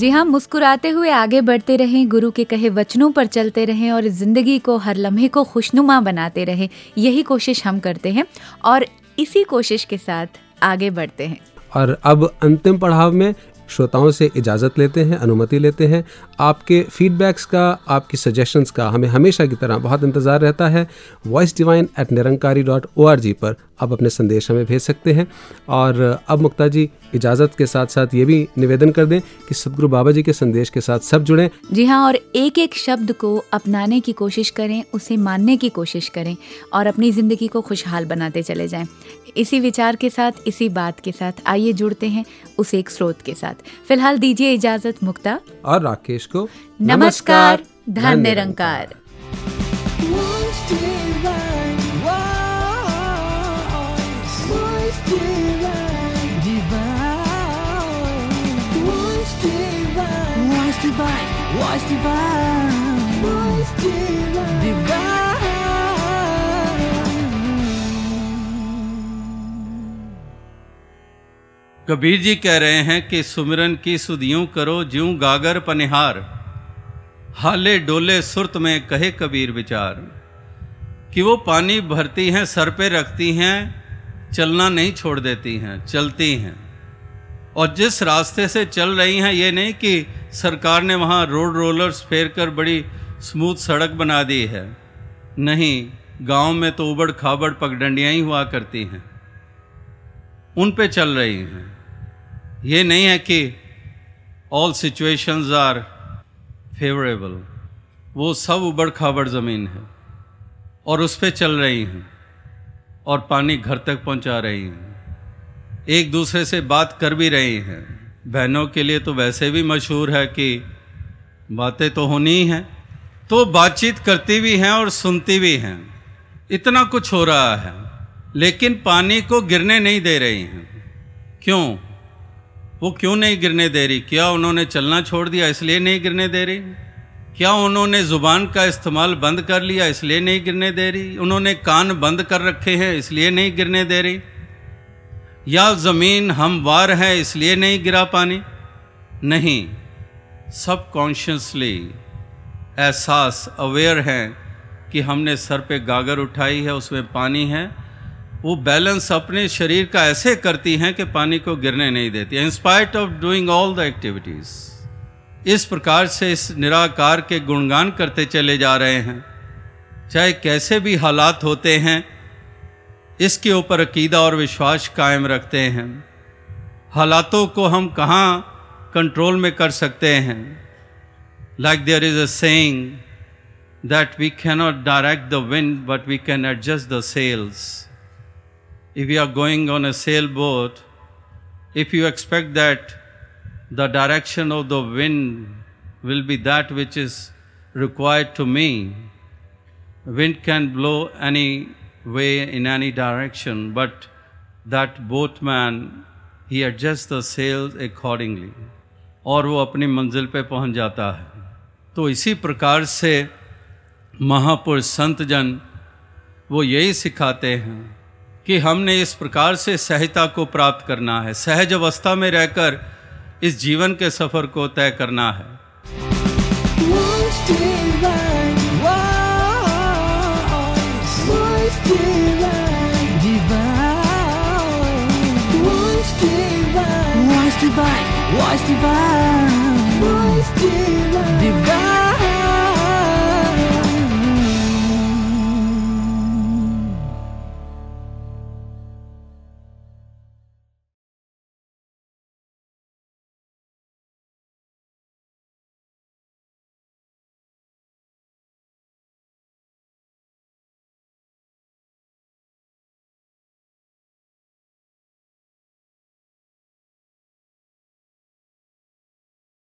[SPEAKER 2] जी हाँ मुस्कुराते हुए आगे बढ़ते रहें, गुरु के कहे वचनों पर चलते रहें और ज़िंदगी को, हर लम्हे को खुशनुमा बनाते रहें। यही कोशिश हम करते हैं और इसी कोशिश के साथ आगे बढ़ते हैं।
[SPEAKER 1] और अब अंतिम पढ़ाव में श्रोताओं से इजाज़त लेते हैं, अनुमति लेते हैं। आपके फीडबैक्स का, आपकी सजेशंस का हमें हमेशा की तरह बहुत इंतज़ार रहता है। Voice divine at Nirankari dot O R G पर आप अपने संदेश हमें भेज सकते हैं। और अब मुक्ता जी, इजाज़त के साथ साथ ये भी निवेदन कर दें कि सदगुरु बाबा जी के संदेश के साथ सब जुड़ें।
[SPEAKER 2] जी हाँ और एक एक शब्द को अपनाने की कोशिश करें, उसे मानने की कोशिश करें और अपनी ज़िंदगी को खुशहाल बनाते चले जाएँ। इसी विचार के साथ इसी बात के साथ आइए जुड़ते हैं उस एक स्रोत के साथ। फ़िलहाल दीजिए इजाज़त मुक्ता।
[SPEAKER 1] और राकेश को
[SPEAKER 2] नमस्कार धन निरंकार
[SPEAKER 9] divine, voice, voice
[SPEAKER 12] Kabir ji कह रहे हैं कि सुमिरन की सुधियों करो, ज्यों गागर पनिहार। हाले डोले सुरत में कहे कबीर विचार। कि वो पानी भरती हैं, सर पे रखती हैं, चलना नहीं छोड़ देती हैं, चलती हैं। और जिस रास्ते से चल रही हैं, ये नहीं कि सरकार ने वहाँ रोड रोलर्स फेर कर बड़ी स्मूथ सड़क बना दी है। नहीं, गाँव में तो उबड़ खाबड़ पगडंडियाँ ही हुआ करती हैं। उन पे चल रही हैं। ये नहीं है कि ऑल सिचुएशंस आर फेवरेबल वो सब उबड़ खाबड़ ज़मीन है और उस पर चल रही हैं और पानी घर तक पहुँचा रही हैं। एक दूसरे से बात कर भी रही हैं। बहनों के लिए तो वैसे भी मशहूर है कि बातें तो होनी ही हैं तो बातचीत करती भी हैं और सुनती भी हैं। इतना कुछ हो रहा है, लेकिन पानी को गिरने नहीं दे रही हैं। क्यों? वो क्यों नहीं गिरने दे रही? क्या उन्होंने चलना छोड़ दिया इसलिए नहीं गिरने दे रही? क्या उन्होंने ज़ुबान का इस्तेमाल बंद कर लिया इसलिए नहीं गिरने दे रही? उन्होंने कान बंद कर रखे हैं इसलिए नहीं गिरने दे रही? या ज़मीन हमवार है इसलिए नहीं गिरा पानी? नहीं। सब कॉन्शियसली एहसास अवेयर हैं कि हमने सर पे गागर उठाई है, उसमें पानी है। वो बैलेंस अपने शरीर का ऐसे करती हैं कि पानी को गिरने नहीं देती। In spite of doing all the activities इस प्रकार से इस निराकार के गुणगान करते चले जा रहे हैं। चाहे कैसे भी हालात होते हैं, इसके ऊपर अकीदा और विश्वास कायम रखते हैं। हालातों को हम कहाँ कंट्रोल में कर सकते हैं? Like there is a saying that we cannot direct the wind but we can adjust the sails if you are going on a sailboat, if you expect that the direction of the wind will be that which is required to me, wind can blow any way in any direction, but that boatman he adjusts the sails accordingly. और वो अपनी मंजिल पे पहुँच जाता है तो इसी प्रकार से महापुरुष संत जन वो यही सिखाते हैं कि हमने इस प्रकार से सहजता को प्राप्त करना है सहज अवस्था में रहकर
[SPEAKER 9] इस जीवन के सफ़र को तय करना है
[SPEAKER 13] Divine. Divine. Divine. Divine.